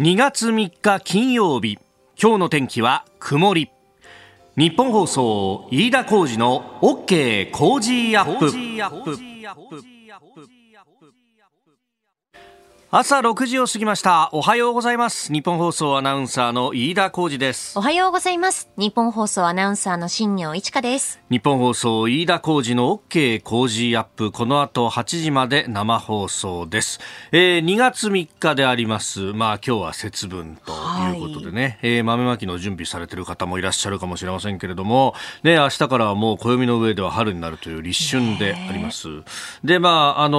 2月3日金曜日。今日の天気は曇り。ニッポン放送飯田浩司の OK Cozy up。朝6時を過ぎました。おはようございます。ニッポン放送アナウンサーの飯田浩司です。おはようございます。ニッポン放送アナウンサーの新行市佳です。ニッポン放送飯田浩司の OK Cozy up。この後8時まで生放送です、えー、2月3日であります。まあ今日は節分ということでね、はい、えー、豆まきの準備されている方もいらっしゃるかもしれませんけれども。ね明日からはもう暦の上では春になるという立春であります。でまああの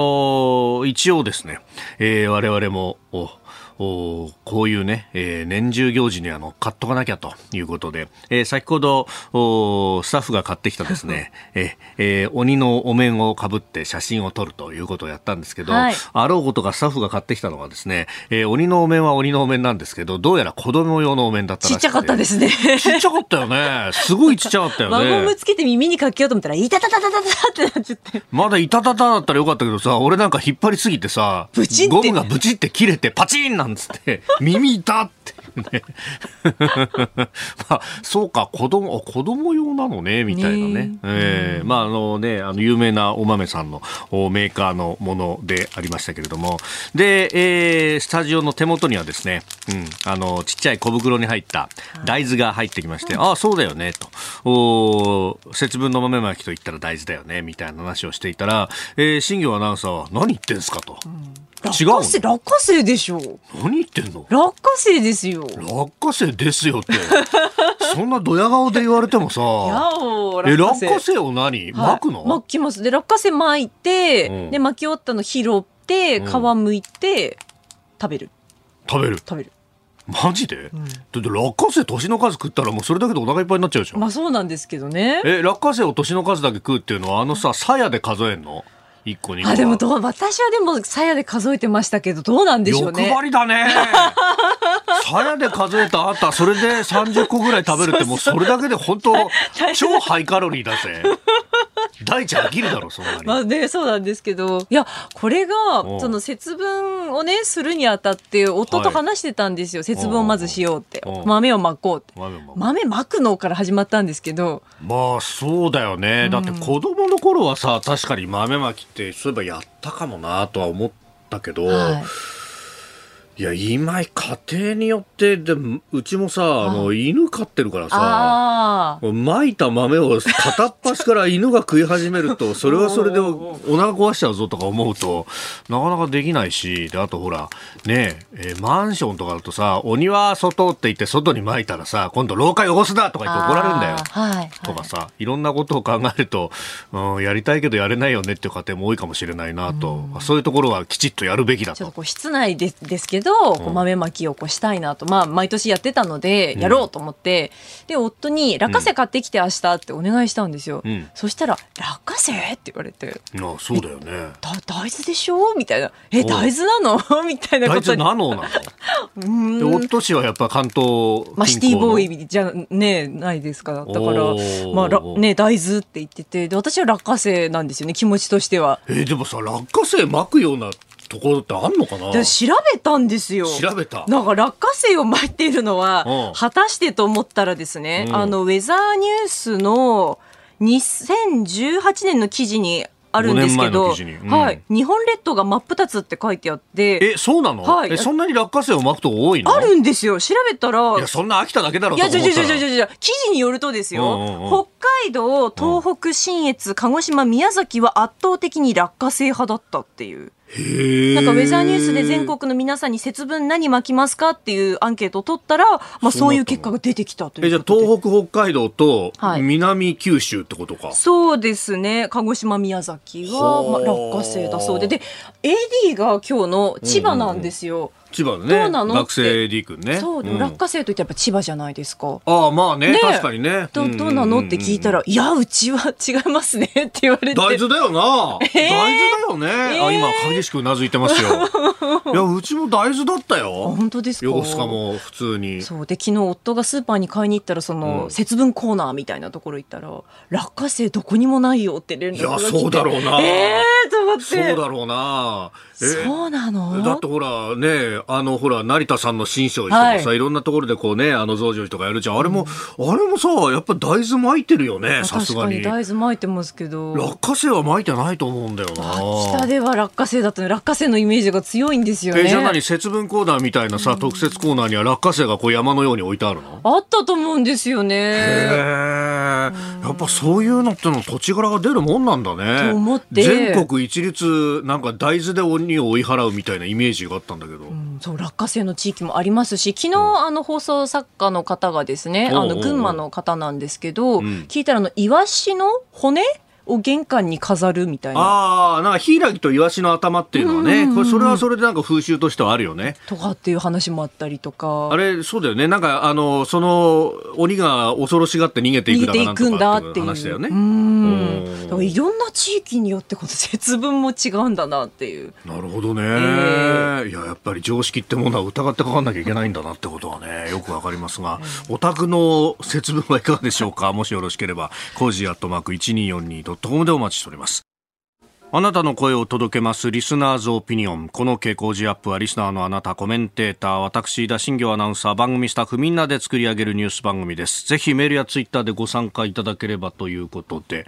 ー、一応ですね、えー我々もおこういうね、えー、年中行事には乗っかっとかなきゃということで、えー、先ほどおスタッフが買ってきたですね、ええー、鬼のお面をかぶって写真を撮るということをやったんですけど、はい、あろうことかスタッフが買ってきたのはですね、えー、鬼のお面は鬼のお面なんですけど、どうやら子供用のお面だったらしちっちゃかったですね。ちっちゃかったよね。すごいちっちゃかったよね。輪ゴムつけて耳にかけようと思ったら、いたたたたたたってなっちゃって。まだいたたただったらよかったけどさ、俺なんか引っ張りすぎてさ、ゴムがブチって切れてパチンななんつって、耳痛って。ね。まあ、そうか、子供、子供用なのね、みたいなね。ね。えー、まあ、あのね、あの、有名なお豆さんのメーカーのものでありましたけれども、で、えー、スタジオの手元にはですね、うん、あの、ちっちゃい小袋に入った大豆が入ってきまして、はい、ああ、そうだよね、と。お節分の豆まきと言ったら大豆だよね、みたいな話をしていたら、えー、新業アナウンサーは何言ってんすかと。うん。落花生落花生でしょ。何言ってんの？落花生ですよ落花生ですよって。そんなドヤ顔で言われてもさ。え落花生。を何、巻くの？巻きます。で落花生巻いて、うん、で巻き終わったの拾って皮むいて、食べる。食べる？食べる。マジで、うん、だって落花生年の数食ったらもうそれだけでお腹いっぱいになっちゃうでしょ。まあそうなんですけどね。え落花生を年の数だけ食うっていうのはあのさ鞘で数えんの？一個にあでもどう私はでも鞘で数えてましたけどどうなんでしょうね。欲張りだね。鞘で数えたあったそれで30個ぐらい食べるってもうそれだけで本当 超ハイカロリーだぜ。大地飽きるだろそんなに。まあねそうなんですけど。いやこれがその節分をねするにあたって夫と話してたんですよ、はい、節分をまずしようって。豆をまこうって。豆まくのから始まったんですけど。まあそうだよね、だって子供の頃はさ確かに豆まきってそういえばやったかもなとは思ったけど、はい。いや今家庭によってでうちもさあ。の犬飼ってるからさまいた豆を片っ端から犬が食い始めると それはそれでお腹壊しちゃうぞとか思うとなかなかできないしであとほらねえー、マンションとかだとさお庭外って言って外にまいたらさ今度廊下汚すなとか言って怒られるんだよ、はいはい、とかさいろんなことを考えると、うん、やりたいけどやれないよねっていう家庭も多いかもしれないなと、うそういうところはきちっとやるべきだと。ちょっとこう室内でですけど、こう豆まきをこうしたいなと、まあ、毎年やってたので、やろうと思って、うん、で、夫に、落花生買ってきて明日ってお願いしたんですよ。うん、そしたら、落花生って言われて。あそうだよね。だ大豆でしょ？みたいな。え、大豆なの？みたいなこと大豆なのなの？夫氏はやっぱ関東まあ、シティボーイじゃね、ないですか。だから、まあ、ね、大豆って言ってて、で、私は落花生なんですよね、気持ちとしては。えー、でもさ、落花生巻くようなところってあんのかな？調べたんですよ。調べた？なんか落花生を巻いているのは、果たしてと思ったらですね、うん、あのウェザーニュースの2018年の記事にあるんですけど、うん、はい、日本列島が真っ二つって書いてあって、え、そうなの？はい、え、そんなに落花生を巻くと多いの？あるんですよ。調べたら、いや、そんな秋田だけだろういや、じゃじゃじゃじゃじゃ記事によるとですよ、うんうんうん、北海道、東北、信越、鹿児島、宮崎は圧倒的に落花生派だったっていう。なんかウェザーニュースで全国の皆さんに節分何巻きますかっていうアンケートを取ったら、まあ、そういう結果が出てきたというえじゃあ東北北海道と南九州ってことか、はい、そうですね。鹿児島宮崎は、まあ、落花生だそうで。で AD が今日の千葉なんですよ。うんうんうん千葉のね。学生 D 君ね。そう、うん、落花生といってやっぱ千葉じゃないですか。ああ、まあね、ね確かにね。ど、どうなの？って聞いたら、いや、うちは違いますねって言われて。大豆だよな。えー、大豆だよね。えー、あ、今、激しくうなずいてますよ。いや、うちも大豆だったよ。本当ですか？横須賀も普通に。そう。で、昨日夫がスーパーに買いに行ったら、その、うん、節分コーナーみたいなところ行ったら、落花生どこにもないよって連絡が来て。いや、そうだろうな。ええー、と思って。そうだろうな。そうなの？だってほらねあの、ほら、成田さんの新勝寺とかさ、はい、いろんなところでこうね、あの、増上寺とかやるじゃん。あれも、うん、あれもさ、やっぱ大豆巻いてるよね、さすがに。大豆巻いてますけど。落花生は巻いてないと思うんだよな。北では落花生だった落花生のイメージが強いんですよね。え、じゃあ何、節分コーナーみたいなさ、うん、特設コーナーには落花生がこう山のように置いてあるの？あったと思うんですよね。へやっぱそういうのっての土地柄が出るもんなんだね。と思って。全国一律、なんか大豆で鬼を追い払うみたいなイメージがあったんだけど。うん、そう、落花生の地域もありますし、昨日、あの放送作家の方がですね、あの群馬の方なんですけど、聞いたらあのイワシの骨を玄関に飾るみたいな。ああ、なんかヒイラギとイワシの頭っていうのはね、これそれはそれでなんか風習としてはあるよね。とかっていう話もあったりとか。あれ、そうだよね。なんか、あの、その、鬼が恐ろしがって逃げていくだかなんとかっていう話だよね。うん。だからいろんな地域によってこの節分も違うんだなっていう。なるほどね。えー、いや、やっぱり常識ってものは疑ってかかんなきゃいけないんだなってことはね、よくわかりますが、お宅の節分はいかがでしょうか？もしよろしければ、 cozyアットマーク .com でお待ちしております。りますあなたの声を届けますリスナーズオピニオン。この傾向時アップはリスナーのあなた、コメンテーター、私、新行アナウンサー、番組スタッフみんなで作り上げるニュース番組です。ぜひメールやツイッターでご参加いただければということで、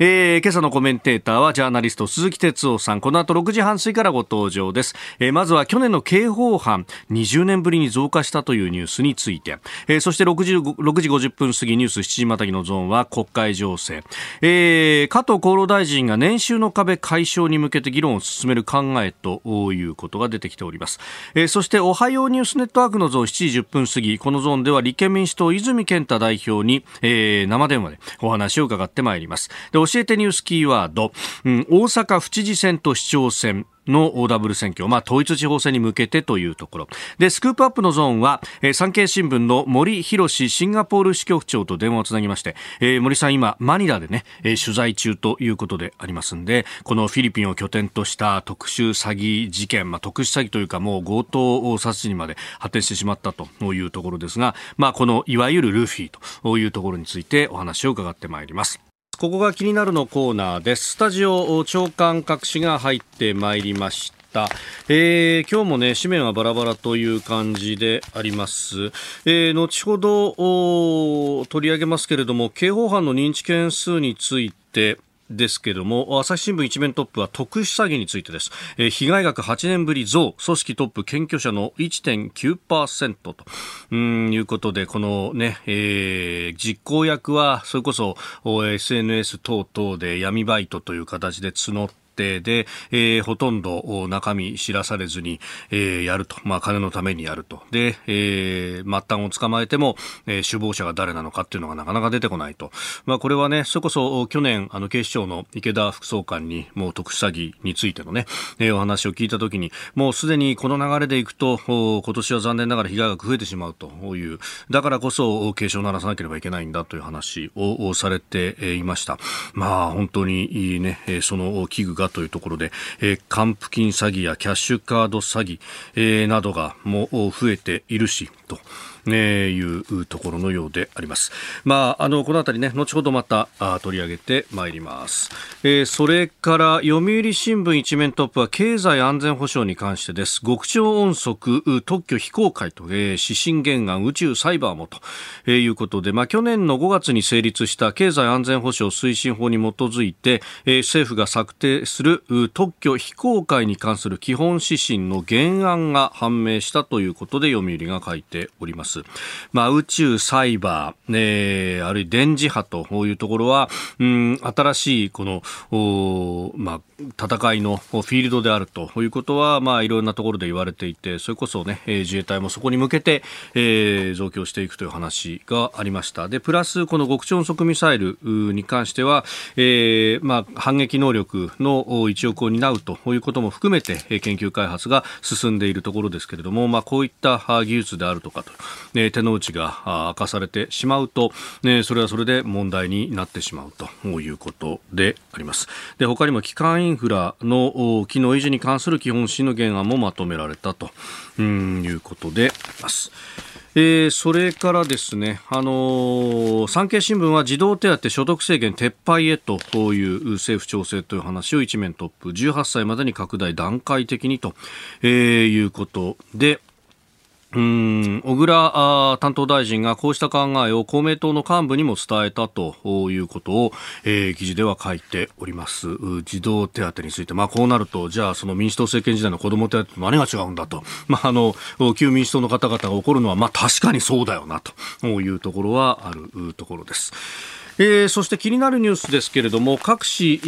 えー、今朝のコメンテーターはジャーナリスト鈴木哲夫さん。この後6時半過ぎからご登場です。えー、まずは去年の刑法犯、20年ぶりに増加したというニュースについて。えー、そして6時 ,6 時50分過ぎニュース7時またぎのゾーンは国会情勢。えー、加藤厚労大臣が年収の壁解消に向けて議論を進める考えということが出てきております。えー、そしておはようニュースネットワークのゾーン7時10分過ぎ、このゾーンでは立憲民主党泉健太代表に、えー、生電話でお話を伺ってまいります。でえてニュースキーワード、うん、大阪府知事選と市長選のダブル選挙、まあ、統一地方選に向けてというところ。で、スクープアップのゾーンは、えー、産経新聞の森博シンガポール支局長と電話をつなぎまして、えー、森さん今、マニラでね、えー、取材中ということでありますんで、このフィリピンを拠点とした特殊詐欺事件、まあ、特殊詐欺というかもう強盗殺人まで発展してしまったというところですが、まあ、このいわゆるルフィというところについてお話を伺ってまいります。ここが気になるのコーナーです。スタジオ長官隠しが入ってまいりました。えー、今日もね、紙面はバラバラという感じであります。えー、後ほど取り上げますけれども、刑法犯の認知件数について、ですけれども、朝日新聞一面トップは特殊詐欺についてです。えー、被害額8年ぶり増、組織トップ検挙者の1.9%と、うん、いうことで、このね、えー、実行役は、それこそ SNS 等々で闇バイトという形で募って、定で、えー、ほとんど中身知らされずに、えー、やると。まあ、金のためにやると。で、えー、末端を捕まえても、えー、首謀者が誰なのかっていうのがなかなか出てこないと。まあ、これはね、それこそ去年、あの、警視庁の池田副総監に、もう特殊詐欺についてのね、えー、お話を聞いたときに、もうすでにこの流れでいくと、今年は残念ながら被害額増えてしまうという、だからこそ警鐘を鳴らさなければいけないんだという話をされていました。まあ、本当にいいね、その器具がというところで、えー、還付金詐欺やキャッシュカード詐欺、えー、などがもう増えているし、と。ね、いうところのようであります。まあ、あの、このあたりね、後ほどまたあ取り上げてまいります。えー、それから、読売新聞一面トップは経済安全保障に関してです。極超音速特許非公開と、えー、指針原案宇宙サイバーもと、えー、いうことで、まあ、去年の5月に成立した経済安全保障推進法に基づいて、えー、政府が策定する特許非公開に関する基本指針の原案が判明したということで読売が書いております。。まあ、宇宙、サイバー、えー、あるいは電磁波というところは、うん、新しいこの、おまあ、戦いのフィールドであるということは、まあ、いろんなところで言われていて、それこそね、自衛隊もそこに向けて、えー、増強していくという話がありました。で、プラス、この極超音速ミサイルに関しては、えー、まあ、反撃能力の一翼を担うということも含めて、研究開発が進んでいるところですけれども、まあ、こういった技術であるとかと、ね、手の内が明かされてしまうと、ね、それはそれで問題になってしまうということであります。で、他にも機関インフラの機能維持に関する基本指針の原案もまとめられたということであります。えー、それからですね、あのー、産経新聞は児童手当所得制限撤廃へという政府調整という話を一面トップ、18歳までに拡大段階的にと、えー、いうことで、うん小倉担当大臣がこうした考えを公明党の幹部にも伝えたということを、えー、記事では書いております。児童手当について、まあ、こうなるとじゃあその民主党政権時代の子ども手当と何が違うんだと、まあ、あの旧民主党の方々が怒るのは、まあ、確かにそうだよなというところはあるところです。えー、そして気になるニュースですけれども各紙、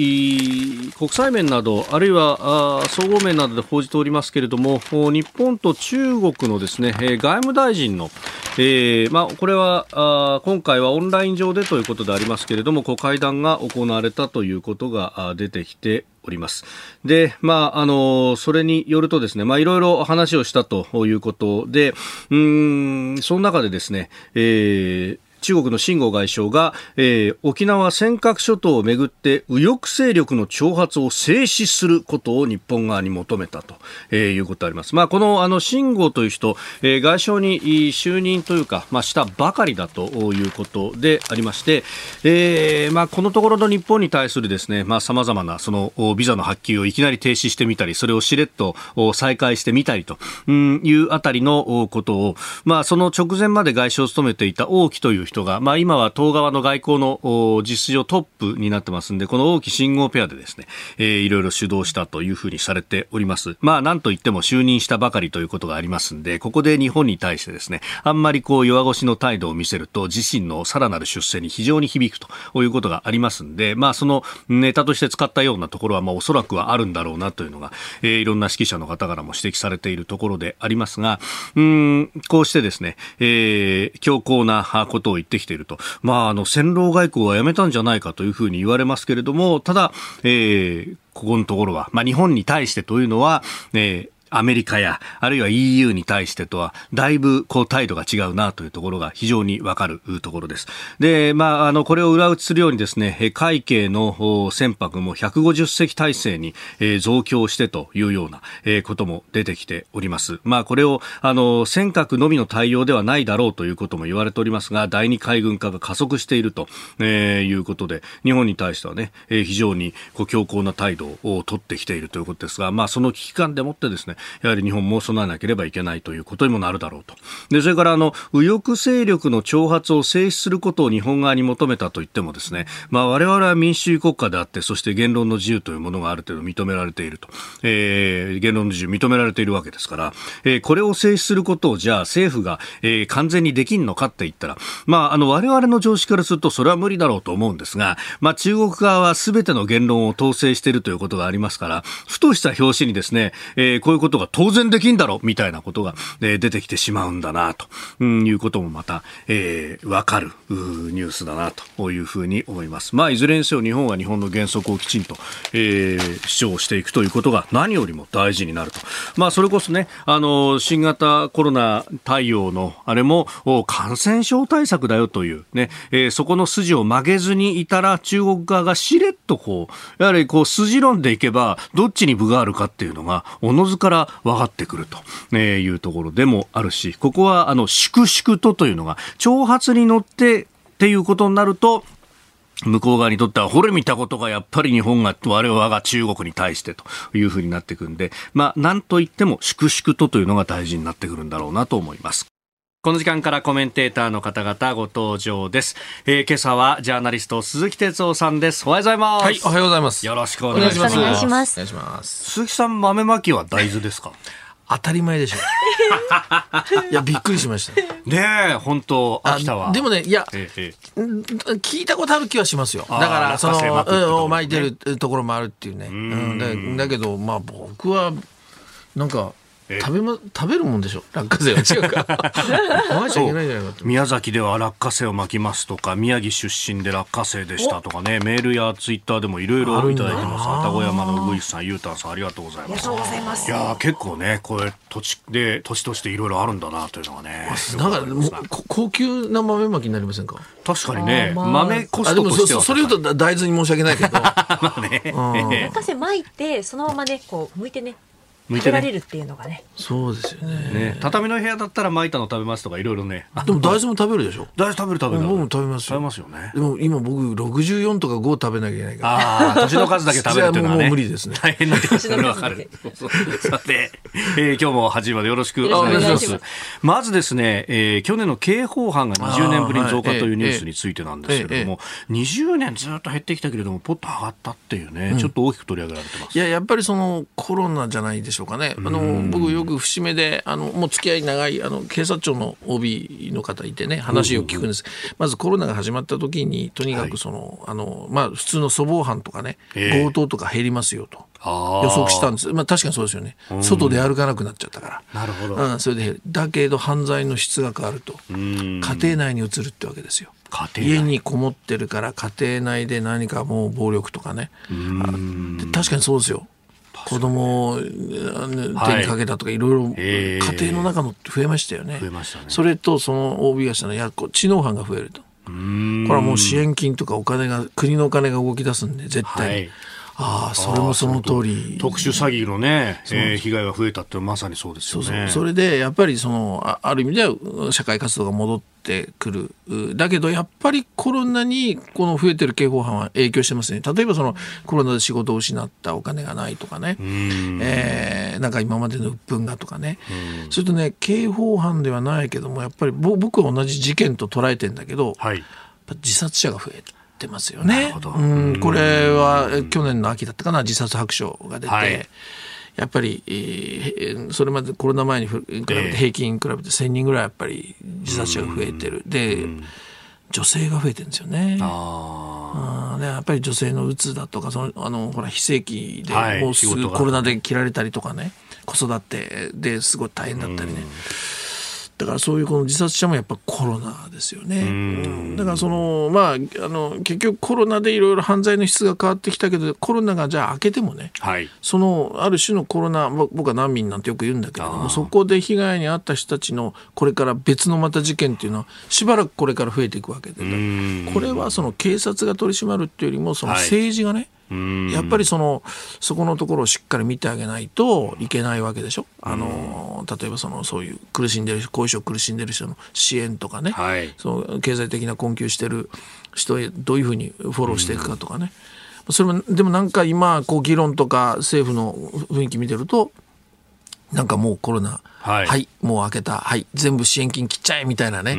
国際面などあるいは総合面などで報じておりますけれども日本と中国のですね、外務大臣の、えーまあ、これはあ今回はオンライン上でということでありますけれども会談が行われたということが出てきております。で、まあ、あの、それによるとですね、まあ、いろいろ話をしたということで、うん、その中でですね、えー、中国の秦剛外相が、えー、沖縄尖閣諸島をめぐって右翼勢力の挑発を制止することを日本側に求めたと、えー、いうことあります。まあ、このあの秦剛という人、えー、外相に就任というか、まあ、したばかりだということでありまして、えーまあ、このところの日本に対するですね、まあ、様々なそのビザの発給をいきなり停止してみたり、それをしれっと再開してみたりというあたりのことを、まあ、その直前まで外相を務めていた王毅という人が、まあ、今は党側の外交の実質上トップになってますんで、この王毅信号ペアでですね、えー、いろいろ主導したというふうにされております。まあ、なんといっても就任したばかりということがありますんで、ここで日本に対してですね、あんまりこう弱腰の態度を見せると、自身のさらなる出世に非常に響くということがありますんで、まあ、そのネタとして使ったようなところは、まあ、おそらくはあるんだろうなというのが、えー、いろんな指揮者の方からも指摘されているところでありますが、うん、こうしてですね、えー、強硬なことを言ってきていると、まあ、あの戦狼外交はやめたんじゃないかというふうに言われますけれども、ただ、えー、ここのところは、まあ、日本に対してというのは、えーアメリカや、あるいは EU に対してとは、だいぶこう態度が違うなというところが非常にわかるところです。で、まあ、あの、これを裏打ちするようにですね、海警の船舶も150隻体制に増強してというようなことも出てきております。まあ、これを、あの、尖閣のみの対応ではないだろうということも言われておりますが、第二海軍化が加速しているということで、日本に対してはね、非常にこう強硬な態度を取ってきているということですが、まあ、その危機感でもってですね、やはり日本も備えなければいけないということにもなるだろうと。で、それからあの、右翼勢力の挑発を制止することを日本側に求めたと言ってもですね、まあ我々は民主主義国家であって、そして言論の自由というものがある程度認められていると。えー、言論の自由認められているわけですから、えー、これを制止することをじゃあ政府が、えー、完全にできんのかって言ったら、まああの我々の常識からするとそれは無理だろうと思うんですが、まあ中国側は全ての言論を統制しているということがありますから、ふとした表紙にですね、えー、こういうことが当然できんだろみたいなことが、えー、出てきてしまうんだなと、うん、いうこともまた、えー、わかるニュースだなというふうに思います。まあ、いずれにせよ日本は日本の原則をきちんと、えー、主張していくということが何よりも大事になると。まあ、それこそね、あの、新型コロナ対応のあれも感染症対策だよというね、えー、そこの筋を曲げずにいたら中国側がしれっとこう、やはりこう筋論でいけばどっちに部があるかっていうのがおのずから分かってくるというところでもあるし、ここはあの粛々とというのが挑発に乗ってっていうことになると、向こう側にとっては、ほれ見たことがやっぱり日本が、我々が中国に対してというふうになってくるんで、まあ、なんといっても粛々とというのが大事になってくるんだろうなと思います。この時間からコメンテーターの方々ご登場です。えー、今朝はジャーナリスト鈴木哲夫さんです。おはようございます。はい、おはようございます。よろしくお願いします。お願いします。お願いします。鈴木さん豆まきは大豆ですか？当たり前でしょ。いや、びっくりしました。ねえ、本当秋田は。でもね、いや、ええ、聞いたことある気はししますよ。だから、その、うん、巻いてるところもあるっていうね。うん、だけど、まあ僕は、なんか、食べま食べるもんでしょ？落花生は違うか。宮崎では落花生を巻きますとか宮城出身で落花生でしたとかね。メールやツイッターでもいろいろいただいてます。愛宕山のうぐいさんゆうたんさんありがとうございます。ありがとうございます。いや結構ねこれ土地で土地としていろいろあるんだなというのがねなんか高級な豆まきになりませんか？確かにね、まあ、豆コストとしてはそれ言うと大豆に申し訳ないけど。まあね。落花生巻いてそのままねこう剥いてね食べられるっていうのがね。そうですよね。ね畳の部屋だったら巻いたの食べますとかいろいろね。でも大豆も食べるでしょ？大豆食べる食べる。僕も食べます食べますよね。でも今僕64とか5食べなきゃいけないから。ああ、年の数だけ食べるっていうのはね。もう無理ですね。大変な年の数わかる。さて、えー、今日も8時までよろしくお願いします。まずですね、えー、去年の刑法犯が20年ぶりに増加というニュースについてなんですけれども、20年ずっと減ってきたけれども、ポッと上がったっていうね、うん、ちょっと大きく取り上げられてます。いや、やっぱりそのコロナじゃないでしょ？うかね。あの、僕よく節目で、あの、もう付き合い長い、あの、警察庁の OB の方いてね、話を聞くんです。まずコロナが始まった時に、とにかくその、はい、あの、まあ、普通の粗暴犯とかね、強盗とか減りますよと。予測したんです。まあ確かにそうですよね。外で歩かなくなっちゃったから。なるほど。うん、それで、だけど犯罪の質が変わると。家庭内に移るってわけですよ。家にこもってるから家庭内で何かもう暴力とかね。確かにそうですよ。子供を手にかけたとかいろいろ家庭の中の増えましたよね。増えましたね。それとその OB がしたのはや知能犯が増えると。これはもう支援金とかお金が国のお金が動き出すんで絶対に。はいああ、それもその通り。特殊詐欺のね、えー、被害が増えたってまさにそうですよね。そうそれで、やっぱりその、あある意味では社会活動が戻ってくる。だけど、やっぱりコロナにこの増えてる刑法犯は影響してますね。例えばそのコロナで仕事を失ったお金がないとかね。えー、なんか今までの鬱憤がとかね。それとね、刑法犯ではないけども、やっぱり僕は同じ事件と捉えてんだけど、はい、自殺者が増えた。ってますよね。うん、これは去年の秋だったかな自殺白書が出て、はい、やっぱり、えー、それまでコロナ前に比べて平均比べて1000人ぐらいやっぱり自殺者が増えてる。で、女性が増えてるんですよね。あでやっぱり女性のうつだとかそのあのほら非正規でもうすぐコロナで切られたりとかね、子育てですごい大変だったりね。だからそういうこの自殺者もやっぱコロナですよね。うん、だからそのまああの結局コロナでいろいろ犯罪の質が変わってきたけどコロナがじゃあ明けてもね、はい、そのある種のコロナ僕は難民なんてよく言うんだけれどもそこで被害に遭った人たちのこれから別のまた事件っていうのはしばらくこれから増えていくわけで、これはその警察が取り締まるっていうよりもその政治がね、はいやっぱりそのそこのところをしっかり見てあげないといけないわけでしょ？あの例えばそのそういう苦しんでる後遺症苦しんでる人の支援とかね、はい、その経済的な困窮してる人へどういうふうにフォローしていくかとかね。それもでもなんか今こう議論とか政府の雰囲気見てるとなんかもうコロナ、はい、はい、もう開けた、はい、全部支援金切っちゃえみたいなね。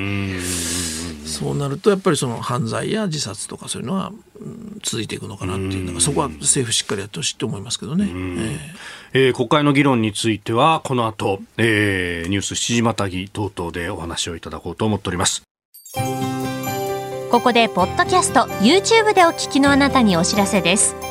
そうなるとやっぱりその犯罪や自殺とかそういうのは、うん、続いていくのかなっていう。のがそこは政府しっかりやってほしいと思いますけどね、えー、えー、国会の議論についてはこの後、えー、ニュース7時またぎ等々でお話をいただこうと思っております。ここでポッドキャスト YouTube でお聞きのあなたにお知らせです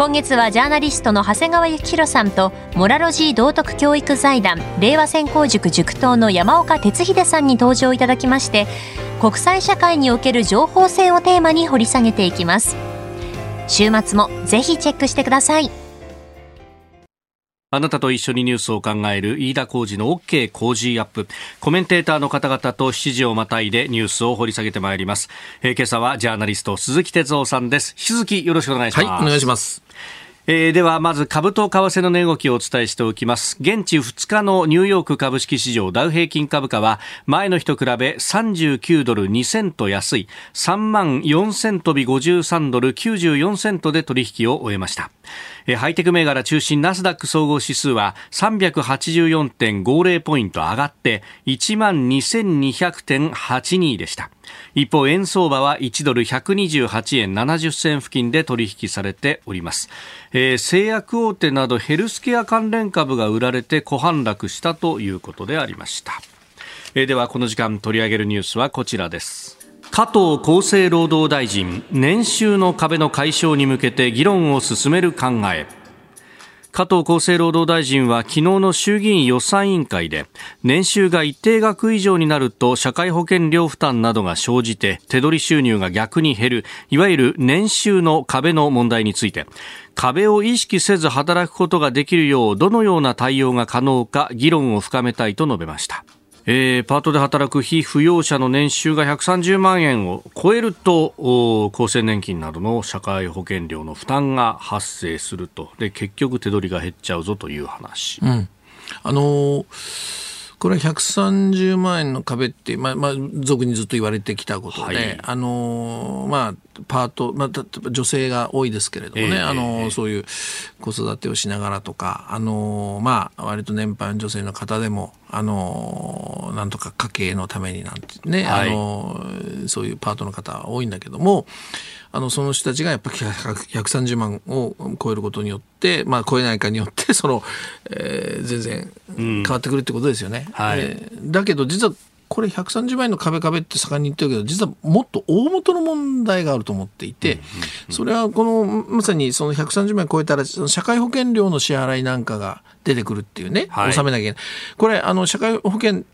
今月はジャーナリストの長谷川幸洋さんとモラロジー道徳教育財団令和専攻塾塾頭の山岡鉄秀さんに登場いただきまして国際社会における情報戦をテーマに掘り下げていきます週末もぜひチェックしてくださいあなたと一緒にニュースを考える飯田浩二の OK 工事アップ。コメンテーターの方々と7時をまたいでニュースを掘り下げてまいります。えー、今朝はジャーナリスト鈴木哲夫さんです。引き続きよろしくお願いします。はい、お願いします。えー、ではまず株と為替の値動きをお伝えしておきます。現地2日のニューヨーク株式市場ダウ平均株価は前の日と比べ39ドル2セント安い。3万4セント日53ドル94セントで取引を終えました。ハイテク銘柄中心ナスダック総合指数は384.50ポイント上がって1万2200.82でした。一方円相場は1ドル128円70銭付近で取引されております、えー、製薬大手などヘルスケア関連株が売られて小反落したということでありました、えー、ではこの時間取り上げるニュースはこちらです。加藤厚生労働大臣年収の壁の解消に向けて議論を進める考え。加藤厚生労働大臣は昨日の衆議院予算委員会で年収が一定額以上になると社会保険料負担などが生じて手取り収入が逆に減るいわゆる年収の壁の問題について壁を意識せず働くことができるようどのような対応が可能か議論を深めたいと述べました。えー、パートで働く被扶養者の年収が130万円を超えると厚生年金などの社会保険料の負担が発生するとで結局手取りが減っちゃうぞという話。うん、あのーこれは130万円の壁って、まあ、まあ、俗にずっと言われてきたことで、はい、あの、まあ、パート、まあ、女性が多いですけれどもね、えー、あの、そういう子育てをしながらとか、あの、まあ、割と年配の女性の方でも、あの、なんとか家計のためになんてね、はい、あの、そういうパートの方多いんだけども、あのその人たちがやっぱり130万を超えることによって、まあ、超えないかによって その、えー、全然変わってくるってことですよね。うんはい、えー、だけど実はこれ130万円の壁壁って盛んに言ってるけど実はもっと大元の問題があると思っていて、それはこのまさにその130万円超えたらその社会保険料の支払いなんかが出てくるっていうね、はい、納めなきゃいけない。これあの社会保険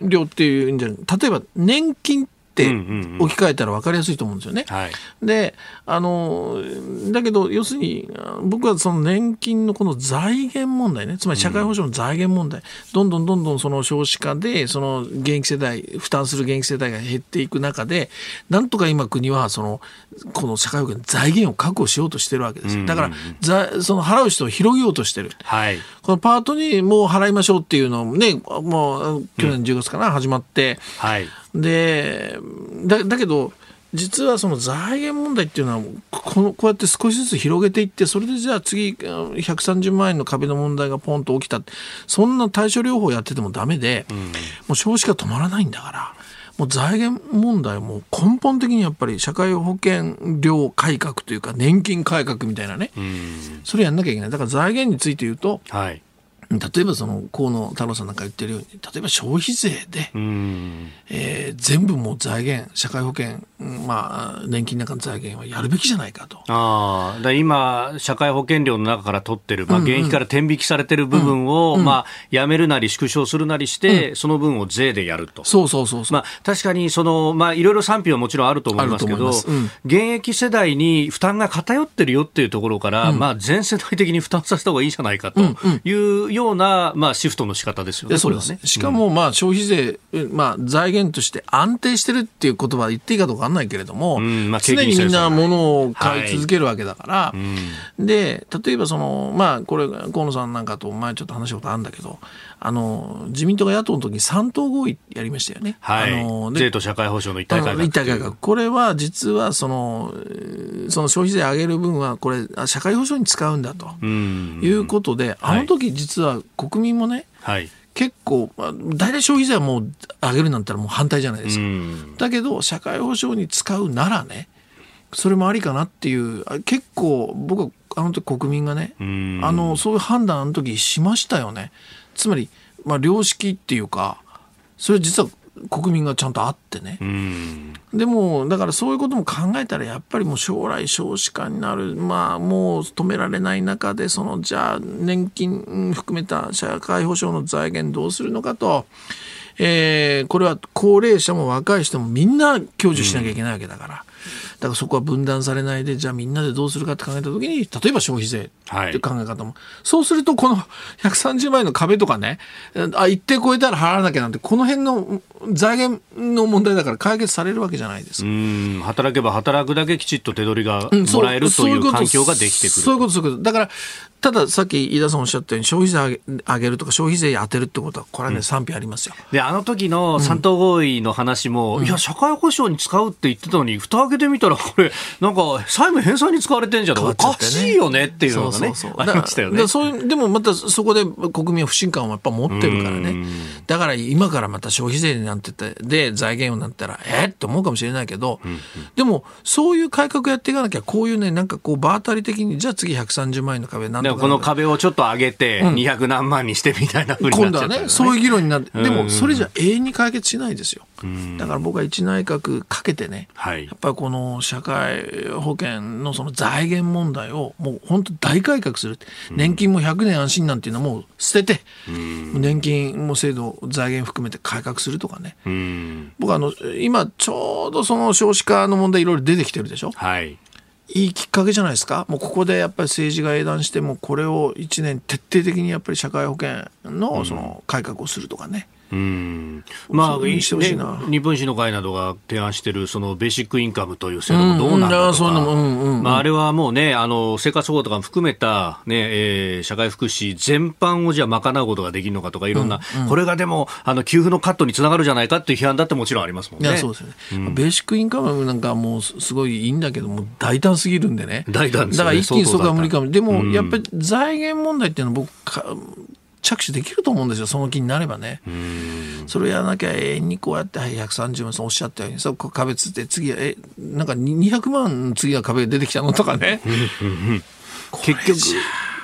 料っていうんじゃ例えば年金って置き換えたら分かりやすいと思うんですよね。はい、であのだけど要するに僕はその年金のこの財源問題ね。つまり社会保障の財源問題、うん、どんどんどんどんその少子化でその現役世代負担する現役世代が減っていく中でなんとか今国はそのこの社会保険の財源を確保しようとしてるわけですよ。だから、その払う人を広げようとしてる、はい、このパートにもう払いましょうっていうのもねもう去年10月かな、始まって。はいでだだけど実はその財源問題っていうのはこのこうやって少しずつ広げていってそれでじゃあ次130万円の壁の問題がポンと起きた。そんな対処療法やっててもダメで、うん、もう少子化止まらないんだからもう財源問題も根本的にやっぱり社会保険料改革というか年金改革みたいなね、うん、それやんなきゃいけない。だから財源について言うと、はい例えばその河野太郎さんなんか言ってるように例えば消費税で、えー、全部もう財源社会保険、まあ、年金なんかの財源はやるべきじゃないかと。あだ今、社会保険料の中から取ってる、まあ、現役から天引きされてる部分を、うんうん、まあ、やめるなり縮小するなりして、うん、その分を税でやると。そうそうそうまあ、確かにその、まあ、いろいろ賛否はもちろんあると思いますけど、うん、現役世代に負担が偏ってるよっていうところから、まあ、全世代的に負担させた方がいいじゃないかというようような、まあ、シフトの仕方ですよね、そうです。ね。しかも、まあ、消費税、まあ、財源として安定してるっていう言葉言っていいかどうかわかんないけれども、うんまあ、常にみんな物を買い続けるわけだから、はい、で、例えばその、まあ、これ、河野さんなんかと前ちょっと話したことあるんだけど、あの、自民党が野党の時に3党合意やりましたよね。はい。あの税と社会保障の一体改革。一体改革。これは実は、その、その消費税上げる分は、これ、社会保障に使うんだということで、あの時実は国民もね、はい、結構、大体消費税はもう上げるなんてもう反対じゃないですか。だけど、社会保障に使うならね、それもありかなっていう、結構僕はあの時国民がね、あの、そういう判断あの時しましたよね。つまり、まあ、良識っていうか、それ実は国民がちゃんとあってね。でも、だからそういうことも考えたら、やっぱりもう将来少子化になる、まあもう止められない中で、その、じゃあ年金含めた社会保障の財源どうするのかと。えー、これは高齢者も若い人もみんな享受しなきゃいけないわけだから。だからそこは分断されないで、じゃあみんなでどうするかって考えたときに、例えば消費税って考え方も、はい、そうするとこの 130万円の壁とかね、あ、一定超えたら払わなきゃなんて、この辺の財源の問題だから解決されるわけじゃないですうん働けば働くだけきちっと手取りがもらえる、うん、という環境ができてくる。そういうこと、そういうこと。だから、たださっき飯田さんおっしゃったように消費税上げるとか消費税当てるってことはこれはね、うん、賛否ありますよ。であの時の三党合意の話も、うん、いや社会保障に使うって言ってたのに蓋開けてみたらこれなんか債務返済に使われてんじゃん、ね、おかしいよねっていうのがねそうそうそう。ありましたよね。そういうでもまたそこで国民は不信感をやっぱ持ってるからね。だから今からまた消費税になっててで財源になったらえっって思うかもしれないけど、うんうん、でもそういう改革やっていかなきゃこういうねなんかこう場当たり的にじゃあ次130万円の壁なんとこの壁をちょっと上げて、200何万にしてみたいなふうになっちゃった、ね、今度はね、そういう議論になって、でもそれじゃ永遠に解決しないですよ。だから僕は一内閣かけてね、はい、やっぱりこの社会保険のその財源問題をもう本当大改革する。年金も100年安心なんていうのはもう捨てて、年金も制度、財源含めて改革するとかね。僕あの、今ちょうどその少子化の問題いろいろ出てきてるでしょ？はいいいきっかけじゃないですか、もうここでやっぱり政治が英断しても、これを1年徹底的にやっぱり社会保険のその改革をするとかね。うんうん。まあ、ね、日本維新の会などが提案しているそのベーシックインカムという制度もどうなんだとか、まあ、あれはもうね、あの生活保護とかも含めた、ねえー、社会福祉全般をじゃあ賄うことができるのかとか、いろんな、うんうん、これがでもあの給付のカットにつながるじゃないかっていう批判だってもちろんありますもんね。そうですね、うん、ベーシックインカムなんかもうすごいいいんだけども、大胆すぎるんでね、大胆、ね、だから一気にそこは無理かも、でもやっぱり財源問題っていうのは僕か、着手できると思うんですよ、その気になればね。それをやらなきゃ永遠にこうやって、はい、130万おっしゃったように、そこ壁つって、次は、え、なんか200万次は壁出てきたのとかね。結局。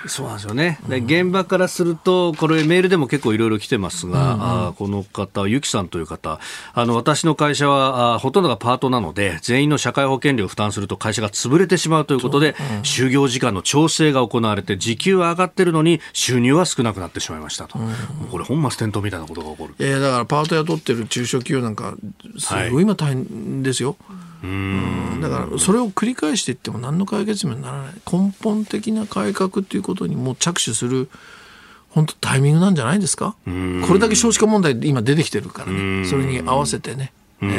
そうなんですよね、で現場からすると、これ、メールでも結構いろいろ来てますが、うんうん、あこの方、ゆきさんという方、あの私の会社はあほとんどがパートなので、全員の社会保険料を負担すると会社が潰れてしまうということで、うん、就業時間の調整が行われて、時給は上がってるのに、収入は少なくなってしまいましたと、うん、これ、本末転倒みたいなことが起こる。いやだからパート雇ってる中小企業なんか、すごい今、大変ですよ。はいうん。だからそれを繰り返していっても何の解決にもならない。根本的な改革っていうことにもう着手する本当タイミングなんじゃないですか？これだけ少子化問題今出てきてるからね。それに合わせてねうん、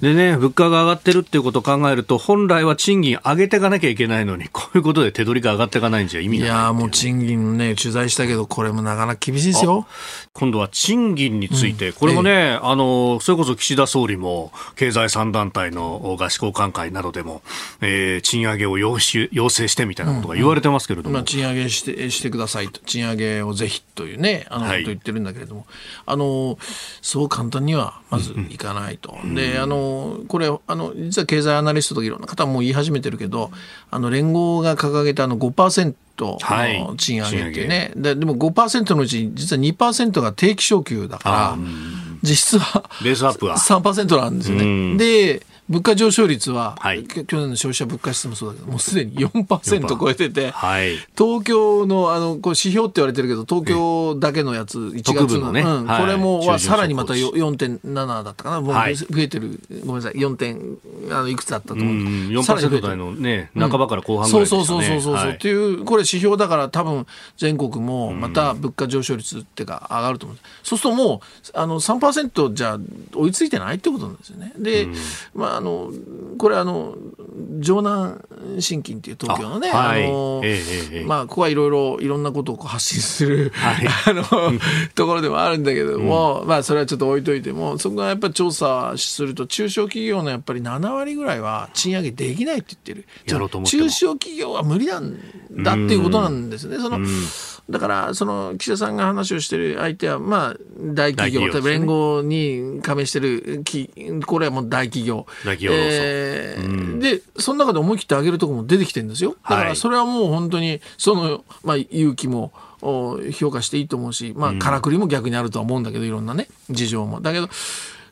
でね、物価が上がってるっていうことを考えると、本来は賃金上げていかなきゃいけないのに、こういうことで手取りが上がっていかないんじゃ意味ないいやもう賃金ね、取材したけど、これもなかなか厳しいですよ。今度は賃金について、うん、これもね、ええ、あの、それこそ岸田総理も、経済3団体の合宿交換会などでも、えー、賃上げを要求要請してみたいなことが言われてますけれども。うん。うん、まあ、賃上げしてしてくださいと、賃上げをぜひというね、あの、こと言ってるんだけれども、あの、そう簡単にはまずいかないと。で、あの、これあの実は経済アナリストとかいろんな方も言い始めてるけどあの連合が掲げたあの5%の賃上げってね、はい、ででも5%のうち実は2%が定期昇給だから実質はベースアップは3%なんですよね。で物価上昇率は、はい、去年の消費者物価指数もそうだけど、もうすでに4%超えてて、はい、東京のあのこう指標って言われてるけど、東京だけのやつ、1月の、ね。うん、これもはさらにまた4.7だったかな、もう増えてる、ごめんなさい、4. 点あのいくつだったと思う。うん、4%台のね、半ばから後半ぐらいですか、ね、そうそうそうそうそう、っていう、これ指標だから、多分全国もまた物価上昇率っていうか上がると思う。そうするともうあの3%じゃ追いついてないってことなんですよね。で、まあのこれあの城南信金っていう東京のねあ、はい、あの、えー、まあここはいろいろいろんなことを発信する、はい、あの ところでもあるんだけども、うん、まあそれはちょっと置いといてもそこがやっぱり調査すると中小企業のやっぱり7割ぐらいは賃上げできないって言ってる。中小企業は無理なんだっていうことなんですね。その、うんだからその岸田さんが話をしている相手はまあ大企業、ね、連合に加盟してるきこれはもう大企業。大企業、えー、うん、でその中で思い切って上げるところも出てきてるんですよ。だからそれはもう本当にその、まあ、勇気も評価していいと思うし、まあ、からくりも逆にあるとは思うんだけどいろんなね事情も。だけど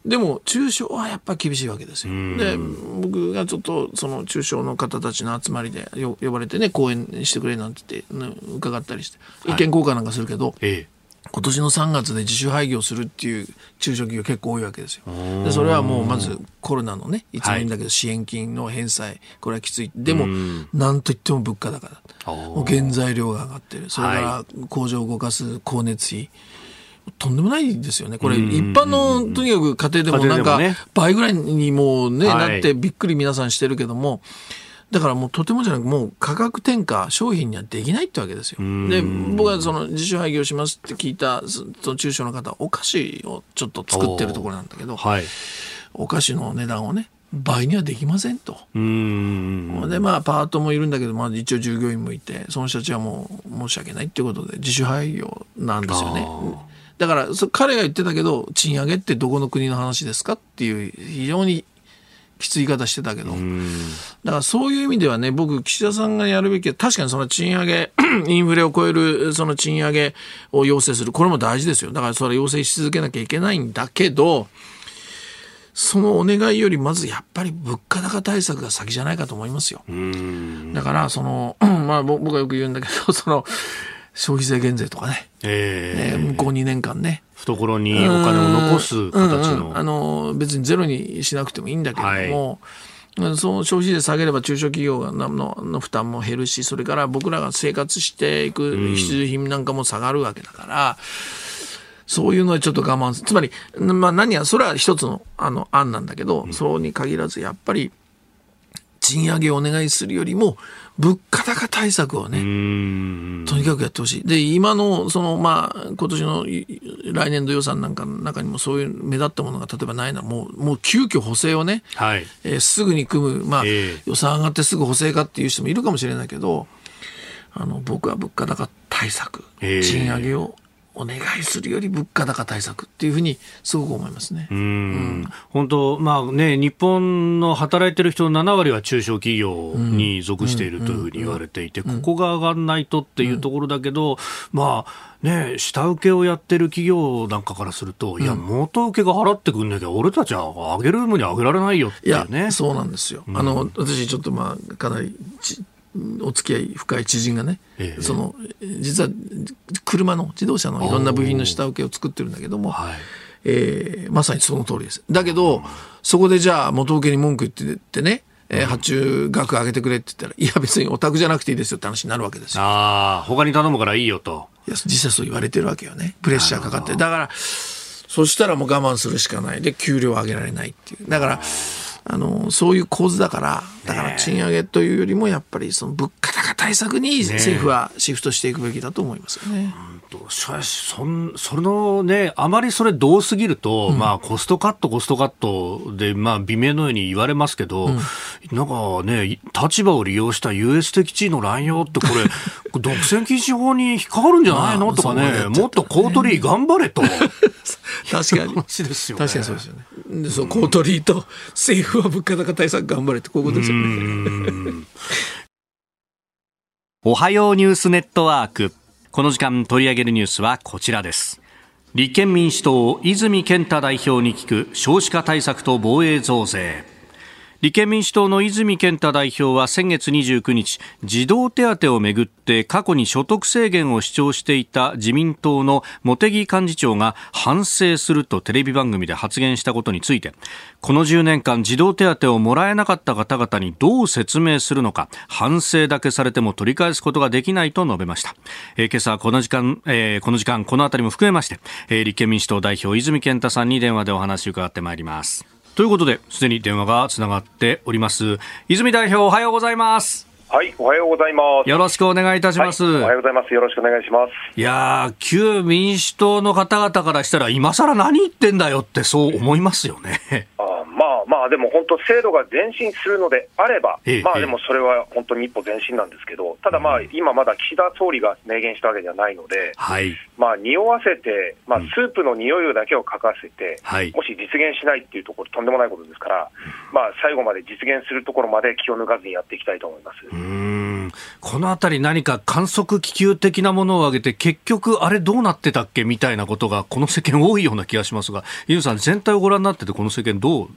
でも中小はやっぱり厳しいわけですよ。で僕がちょっとその中小の方たちの集まりで呼ばれてね講演してくれなんて言って、ね、伺ったりして意見交換なんかするけど、はい、今年の3月で自主廃業するっていう中小企業結構多いわけですよ。でそれはもうまずコロナのねいつもい。いんだけど支援金の返済。これはきつい。でもなんといっても物価高だもう原材料が上がってる。それから工場を動かす光熱費とんでもないですよね。これ、一般の、とにかく家庭でもなんか、倍ぐらいにもうね、なってびっくり皆さんしてるけども、だからもうとてもじゃなくもう価格転嫁商品にはできないってわけですよ。で僕はその自主廃業しますって聞いたその中小の方お菓子をちょっと作ってるところなんだけど、はい、お菓子の値段をね倍にはできませんと。でまあパートもいるんだけど、まあ、一応従業員もいてその人たちはもう申し訳ないっていうことで自主廃業なんですよね。だからそ彼が言ってたけど賃上げってどこの国の話ですかっていう非常にきつい言い方してたけど、だからそういう意味ではね、僕、岸田さんがやるべきは、確かにその賃上げ、インフレを超えるその賃上げを要請する、これも大事ですよ。だからそれは要請し続けなきゃいけないんだけど、そのお願いよりまずやっぱり物価高対策が先じゃないかと思いますよ。だからその、まあ僕はよく言うんだけど、その消費税減税とかね、えー、向こう2年間ね。懐にお金を残す形の。うんうん、あの別にゼロにしなくてもいいんだけれども、はい、その消費税下げれば中小企業のの負担も減るし、それから僕らが生活していく必需品なんかも下がるわけだから、そういうのはちょっと我慢する。つまり、まあ何や、それは一つのあの案なんだけど、そうに限らず、やっぱり、賃上げをお願いするよりも、物価高対策をね、とにかくやってほしい。で、今の、その、まあ、今年の来年度予算なんかの中にもそういう目立ったものが例えばないのは、もう、もう急遽補正をね、はい、えー、すぐに組む、まあ、えー、予算上がってすぐ補正かっていう人もいるかもしれないけど、あの、僕は物価高対策、えー、賃上げをお願いするより物価高対策っていうふうにすごく思いますね。うん、本当、まあね、日本の働いてる人の7割は中小企業に属しているというふうに言われていて、ここが上がらないとっていうところだけど、まあ、ね、下請けをやってる企業なんかからすると、いや、元請けが払ってくんなきゃ、俺たちは上げるのに上げられないよっていうね。そうなんですよ。あの、私ちょっとまあ、かなりお付き合い深い知人がね、ええ、その実は車の自動車のいろんな部品の下請けを作ってるんだけども、はい、えー、まさにその通りです。だけど、そこでじゃあ元請けに文句言っててね、えー、発注額上げてくれって言ったら、いや別にお宅じゃなくていいですよって話になるわけですよ。ああ、他に頼むからいいよと。いや、実際そう言われてるわけよね。プレッシャーかかって。だから、そしたらもう我慢するしかない。で、給料上げられないっていう。だから、あのそういう構図だからだから賃上げというよりもやっぱりその物価高対策に政府はシフトしていくべきだと思いますよね。ねそんそのねあまりそれどすぎると、うん、まあコストカットコストカットでまあ微妙のように言われますけど、うん、なんかね立場を利用した優越的地位の乱用ってこれ 独占禁止法に引っかかるんじゃないの？とかね、もっと公取り頑張れと。確かに。話ですよ、ね、確かにそうですよね。で、そう、公取りと政府は物価高対策頑張れってこういうことですよね。おはようニュースネットワーク。この時間取り上げるニュースはこちらです。立憲民主党泉健太代表に聞く少子化対策と防衛増税。立憲民主党の泉健太代表は先月29日児童手当をめぐって過去に所得制限を主張していた自民党の茂木幹事長が反省するとテレビ番組で発言したことについてこの10年間児童手当をもらえなかった方々にどう説明するのか反省だけされても取り返すことができないと述べました、えー、今朝この時間、えー、この時間このあたりも含めまして、えー、立憲民主党代表泉健太さんに電話でお話を伺ってまいります。ということで、すでに電話がつながっております。泉代表、おはようございます。はい、おはようございます。よろしくお願いいたします。はい、おはようございます。よろしくお願いします。いや旧民主党の方々からしたら、今更何言ってんだよって、そう思いますよね。あまあまあ、でも本当、制度が前進するのであれば、ええ、まあでもそれは本当に一歩前進なんですけど、ただまあ、今まだ岸田総理が明言したわけではないので、はい、まあ匂わせて、まあ、スープの匂いだけを書かせて、うんもし実現しないっていうところ、とんでもないことですから、まあ最後まで実現するところまで気を抜かずにやっていきたいと思います。うん。このあたり、何か観測気球的なものを挙げて、結局、あれどうなってたっけみたいなことが、この世間多いような気がしますが、ユさん、全体をご覧になってて、この世間、どう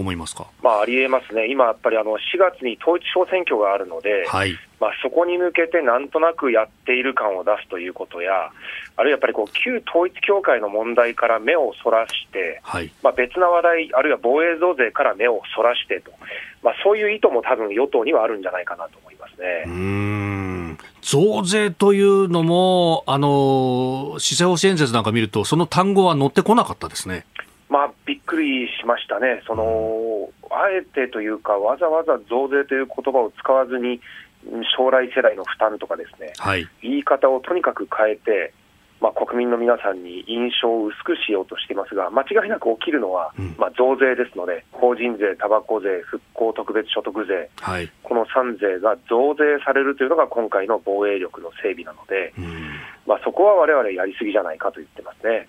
思いますか、まあ、ありえますね、今やっぱりあの4月に統一地方選挙があるので、はい、まあ、そこに向けてなんとなくやっている感を出すということや、あるいはやっぱりこう旧統一教会の問題から目をそらして、はい、まあ、別な話題、あるいは防衛増税から目をそらしてと、まあ、そういう意図も多分与党にはあるんじゃないかなと思いますね。うん。増税というのも、あの施政方針演説なんか見ると、その単語は乗ってこなかったですね。まあ、びっくりしましたね、そのあえてというか、わざわざ増税という言葉を使わずに、将来世代の負担とかですね、はい、言い方をとにかく変えて、まあ、国民の皆さんに印象を薄くしようとしていますが、間違いなく起きるのは、うん、まあ、増税ですので、法人税、たばこ税、復興特別所得税、はい、この3税が増税されるというのが今回の防衛力の整備なので、うん、まあ、そこはわれわれやりすぎじゃないかと言ってますね。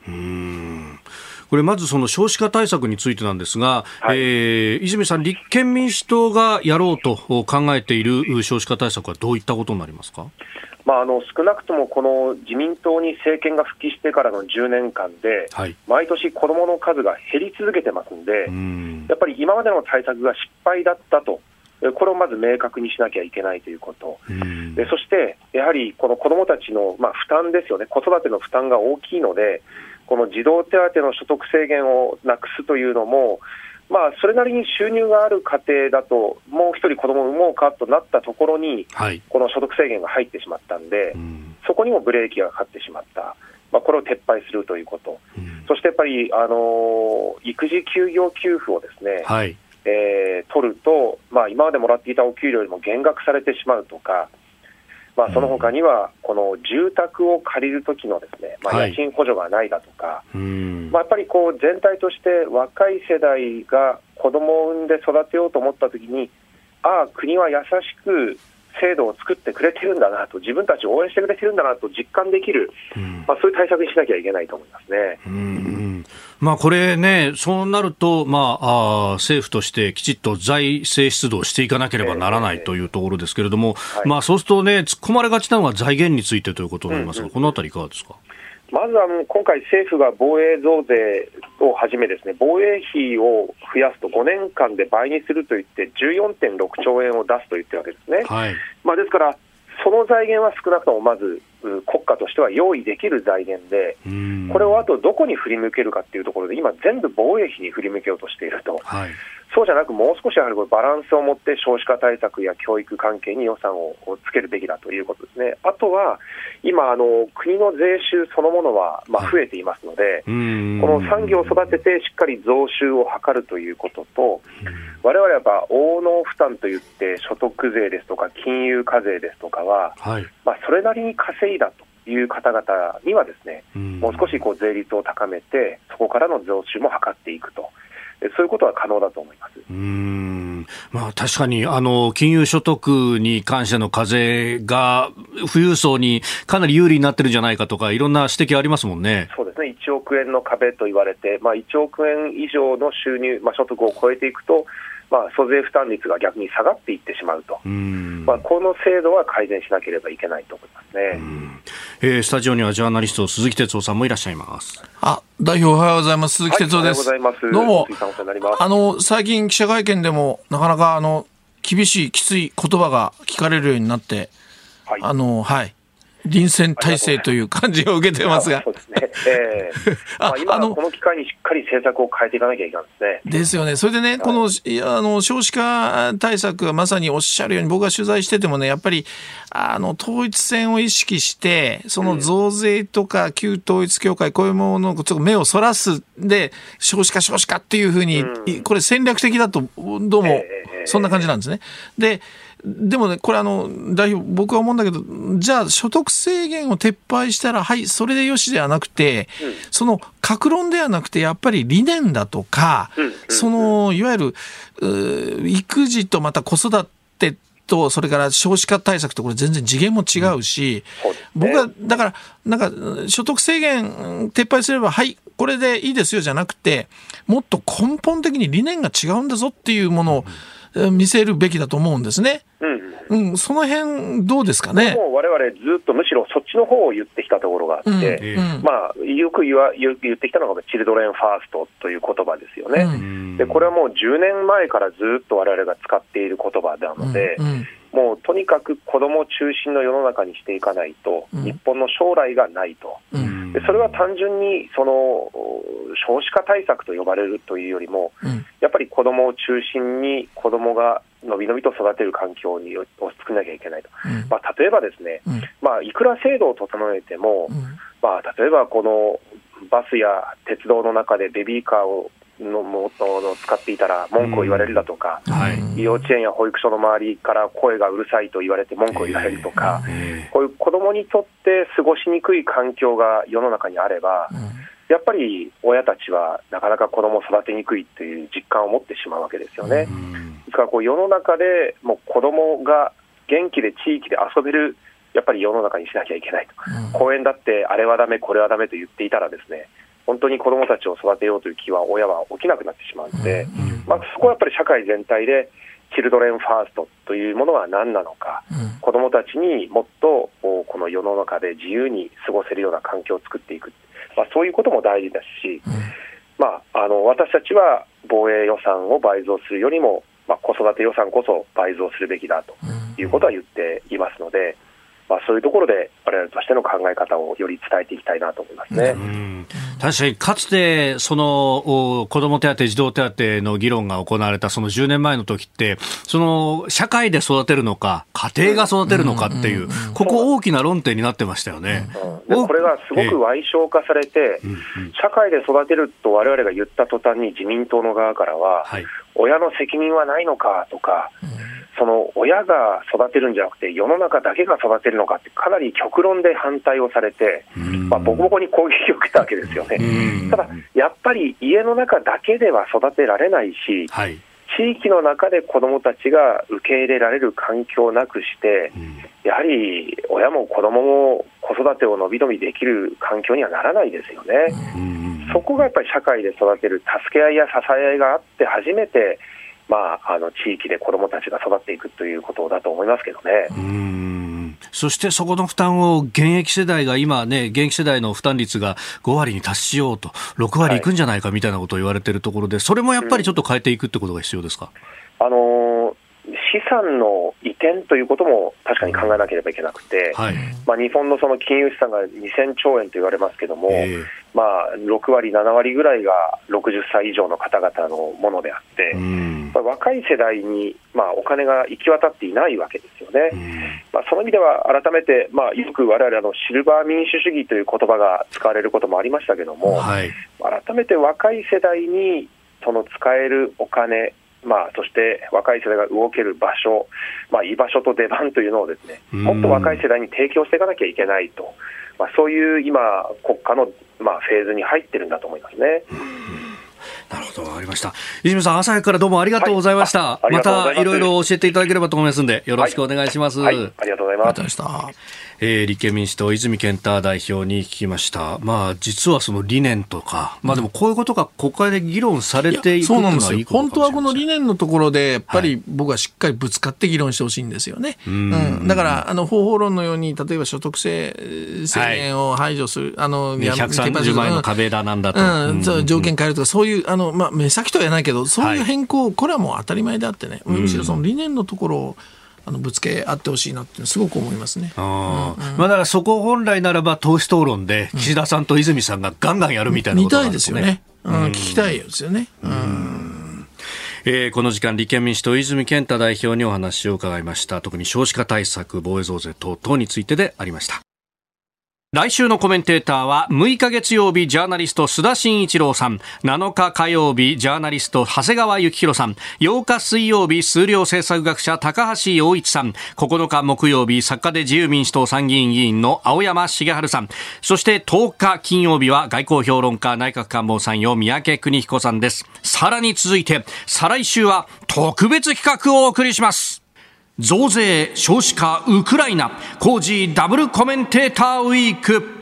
これまずその少子化対策についてなんですが、はい、えー、泉さん、立憲民主党がやろうと考えている少子化対策はどういったことになりますか？まあ、あの少なくともこの自民党に政権が復帰してからの10年間で、はい、毎年子どもの数が減り続けてますんで、ん。やっぱり今までの対策が失敗だったと、これをまず明確にしなきゃいけないということ、でそしてやはりこの子どもたちの、まあ、負担ですよね、子育ての負担が大きいので、この児童手当の所得制限をなくすというのも、まあ、それなりに収入がある家庭だと、もう一人子供を産もうかとなったところに、はい、この所得制限が入ってしまったんで、うん、そこにもブレーキがかかってしまった、まあ、これを撤廃するということ、うん、そしてやっぱり、あのー、育児休業給付をですね、はい、えー、取ると、まあ、今までもらっていたお給料よりも減額されてしまうとか、まあ、その他には、この住宅を借りるときのですね、まあ、家賃補助がないだとか、はい、まあ、やっぱりこう全体として若い世代が子供を産んで育てようと思ったときに、ああ、国は優しく制度を作ってくれてるんだなと、自分たちを応援してくれてるんだなと実感できる、まあ、そういう対策にしなきゃいけないと思いますね。うんまあ、これね、そうなると、まあ、あ政府としてきちっと財政出動していかなければならないというところですけれども、えーまあ、そうするとね、突っ込まれがちなのは財源についてということになりますが、うんうん、このあたりいかがですか？まずあの今回、政府が防衛増税をはじめ、ですね防衛費を増やすと5年間で倍にすると言って、14.6兆円を出すと言ってるわけですね。はい、まあ、ですから、その財源は少なくともまず国家としては用意できる財源で、これをあとどこに振り向けるかっていうところで、今、全部防衛費に振り向けようとしていると、はい、そうじゃなく、もう少しやはりバランスを持って少子化対策や教育関係に予算をつけるべきだということですね。あとは今あの、国の税収そのものはまあ増えていますので、はい、この産業を育ててしっかり増収を図るということと、われわれは応能負担といって、所得税ですとか金融課税ですとかは、はい、まあ、それなりに稼いだという方々にはですね、もう少しこう税率を高めて、そこからの増収も図っていくと。そういうことは可能だと思います。うん。まあ、確かにあの金融所得に関しての課税が富裕層にかなり有利になってるんじゃないかとか、いろんな指摘ありますもんね。そうですね、1億円の壁と言われて、まあ、1億円以上の収入、まあ、所得を超えていくと、まあ、租税負担率が逆に下がっていってしまうと、まあ、この制度は改善しなければいけないと思いますね、えー、スタジオにはジャーナリスト、鈴木哲夫さんもいらっしゃいます。あ代表おはようございます、鈴木哲夫です。はい、どうも。あの最近、記者会見でもなかなかあの厳しい、きつい言葉が聞かれるようになって、はい、あのはい臨戦態勢という感じを受けてますが。そうですね。えー、あ今のこの機会にしっかり政策を変えていかなきゃいけないですね。ですよね。それでね、はい、このあの少子化対策はまさにおっしゃるように僕が取材しててもね、やっぱりあの統一戦を意識して、その増税とか旧統一教会、こういうものの目をそらすで、少子化少子化っていうふうに、これ戦略的だと、どうもそんな感じなんですね。で、でもね、これあの、代表、僕は思うんだけど、じゃあ所得制限を撤廃したら、はい、それでよしではなくて、うん、その、格論ではなくて、やっぱり理念だとか、うん、その、いわゆる、育児とまた子育てと、それから少子化対策とこれ全然次元も違うし、うん、僕は、だから、なんか、所得制限撤廃すれば、はい、これでいいですよじゃなくて、もっと根本的に理念が違うんだぞっていうものを、見せるべきだと思うんですね。うん、うん、その辺どうですかね？もう我々ずっとむしろそっちの方を言ってきたところがあって、うん、まあ、よく言わ言ってきたのがチルドレンファーストという言葉ですよね。うん、でこれはもう10年前からずっと我々が使っている言葉なので、もうとにかく子ども中心の世の中にしていかないと、日本の将来がないと。でそれは単純にその少子化対策と呼ばれるというよりも、やっぱり子どもを中心に子どもがのびのびと育てる環境にを作らなきゃいけないと、まあ、例えばですね、まあ、いくら制度を整えても、まあ、例えばこのバスや鉄道の中でベビーカーをのもの使っていたら文句を言われるだとか、うん。はい、幼稚園や保育所の周りから声がうるさいと言われて文句を言われるとか、えー、こういう子どもにとって過ごしにくい環境が世の中にあれば、うん、やっぱり親たちはなかなか子どもを育てにくいという実感を持ってしまうわけですよね。うん、ですからこう世の中でもう子どもが元気で地域で遊べるやっぱり世の中にしなきゃいけないと、公園だってあれはだめ、これはだめと言っていたらですね本当に子どもたちを育てようという気は親は起きなくなってしまうので、まあ、そこはやっぱり社会全体で、チルドレンファーストというものは何なのか、うん、子どもたちにもっとこの世の中で自由に過ごせるような環境を作っていく、まあ、そういうことも大事ですし、うん、まあ、あの私たちは防衛予算を倍増するよりも、まあ、子育て予算こそ倍増するべきだということは言っていますので。まあ、そういうところで我々としての考え方をより伝えていきたいなと思いますね。確かにかつてその子ども手当、児童手当の議論が行われたその10年前の時ってその社会で育てるのか家庭が育てるのかっていう、ここ大きな論点になってましたよね。うん、これがすごく歪償化されて、社会で育てると我々が言った途端に自民党の側からは、はい、親の責任はないのかとか、その親が育てるんじゃなくて、世の中だけが育てるのかって、かなり極論で反対をされて、まあ、ボコボコに攻撃を受けたわけですよね。ただ、やっぱり家の中だけでは育てられないし、はい、地域の中で子どもたちが受け入れられる環境をなくして、やはり親も子どもも子育てを伸び伸びできる環境にはならないですよね。そこがやっぱり社会で育てる助け合いや支え合いがあって初めてまあ、あの地域で子どもたちが育っていくということだと思いますけどね。そしてそこの負担を現役世代が今ね、現役世代の負担率が5割に達しようと、6割いくんじゃないかみたいなことを言われているところで、それもやっぱりちょっと変えていくってことが必要ですか、うん、あのー資産の移転ということも確かに考えなければいけなくて、はい、まあ、日本のその金融資産が2000兆円と言われますけれども、えー、まあ、6割、7割ぐらいが60歳以上の方々のものであって、まあ、若い世代に、まあ、お金が行き渡っていないわけですよね。まあ、その意味では改めて、まあ、よく我々あのシルバー民主主義という言葉が使われることもありましたけれども、はい、改めて若い世代にその使えるお金まあ、そして若い世代が動ける場所、まあ、居場所と出番というのをですねもっと若い世代に提供していかなきゃいけないと、まあ、そういう今、国家の、まあ、フェーズに入ってるんだと思いますね。なるほど、わかりました。泉さん、朝からどうもありがとうございました。はい、またいろいろ教えていただければと思いますので、よろしくお願いします。はいはい、ありがとうございます。えー、立憲民主党、泉健太代表に聞きました。まあ、実はその理念とか、まあでもこういうことが国会で議論されていくそうなんですよ。本当はこの理念のところで、やっぱり僕はしっかりぶつかって議論してほしいんですよね。はい、うん、だから、あの、方法論のように、例えば所得制制限を排除する、はい、あの、ね、130万円の壁だなんだと。うん、そう条件変えるとか、そういう、あの、まあ、目先とは言わないけど、そういう変更、はい、これはもう当たり前であってね、むしろその理念のところを、あのぶつけ合ってほしいなってすごく思いますね。あうん、まあだからそこ本来ならば党首討論で岸田さんと泉さんがガンガンやるみたいなことなんですね。見たいですよね。うん、聞きたいですよね。うんえー、この時間、立憲民主党、泉健太代表にお話を伺いました。特に少子化対策、防衛増税等々についてでありました。来週のコメンテーターは6日月曜日ジャーナリスト須田慎一郎さん。7日火曜日ジャーナリスト長谷川幸宏さん。8日水曜日数量政策学者高橋洋一さん。9日木曜日作家で自由民主党参議院議員の青山茂春さん。そして10日金曜日は外交評論家内閣官房参与三宅邦彦さんです。さらに続いて再来週は特別企画をお送りします。増税、少子化、ウクライナ、工事ダブルコメンテーターウィーク。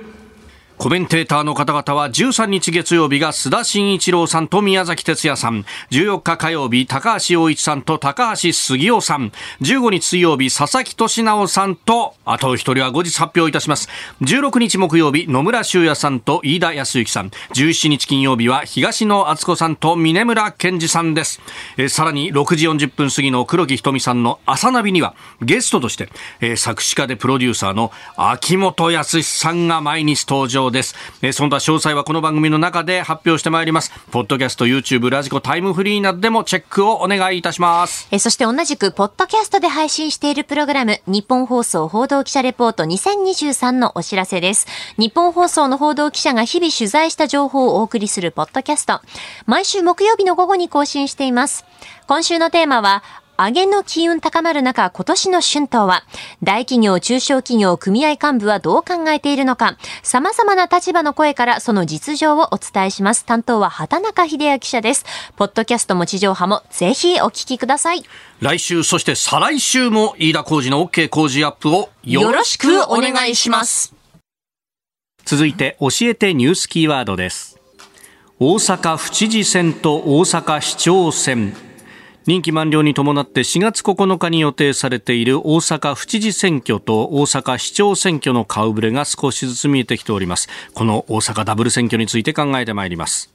コメンテーターの方々は13日月曜日が須田慎一郎さんと宮崎哲也さん、14日火曜日高橋洋一さんと高橋杉雄さん、15日水曜日佐々木俊直さんと、あと一人は後日発表いたします。16日木曜日野村修也さんと飯田康之さん、17日金曜日は東野敦子さんと峰村健二さんです。えさらに6時40分過ぎの黒木瞳さんの朝ナビにはゲストとして、え作詞家でプロデューサーの秋元康さんが毎日登場です。えー、そんな詳細はこの番組の中で発表してまいります。ポッドキャスト、YouTube、ラジコ、タイムフリーなどでもチェックをお願いいたします。えー、そして同じく、ポッドキャストで配信しているプログラム、日本放送報道記者レポート2023のお知らせです。日本放送の報道記者が日々取材した情報をお送りするポッドキャスト。毎週木曜日の午後に更新しています。今週のテーマは、上げの機運高まる中、今年の春闘は、大企業、中小企業、組合幹部はどう考えているのか、様々な立場の声からその実情をお伝えします。担当は畑中秀也記者です。ポッドキャストも地上波もぜひお聞きください。来週、そして再来週も飯田浩二の OK 工事アップをよろしくお願いします。続いて、教えてニュースキーワードです。大阪府知事選と大阪市長選任期満了に伴って4月9日に予定されている大阪府知事選挙と大阪市長選挙の顔ぶれが少しずつ見えてきております。この大阪ダブル選挙について考えてまいります。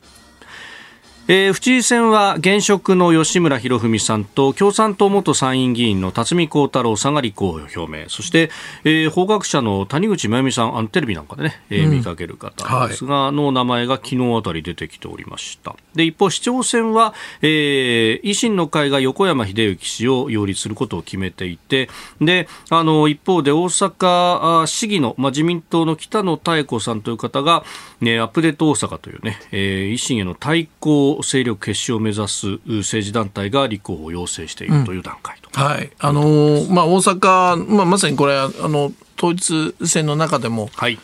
えー、府知事選は現職の吉村博文さんと共産党元参院議員の辰巳幸太郎さんが立候補を表明。そして、えー、法学者の谷口真由美さんあのテレビなんかでね、えー、見かける方ですが、はい、の名前が昨日あたり出てきておりました。で一方市長選は、えー、維新の会が横山秀幸氏を擁立することを決めていてであの一方で大阪市議の、まあ、自民党の北野妙子さんという方が、ね、アップデート大阪というね、えー、維新への対抗勢力結集を目指す政治団体が立候補を要請しているという段階と、うん、はい。あのー、まあ、大阪、まあ、まさにこれあの統一選の中でも、はい。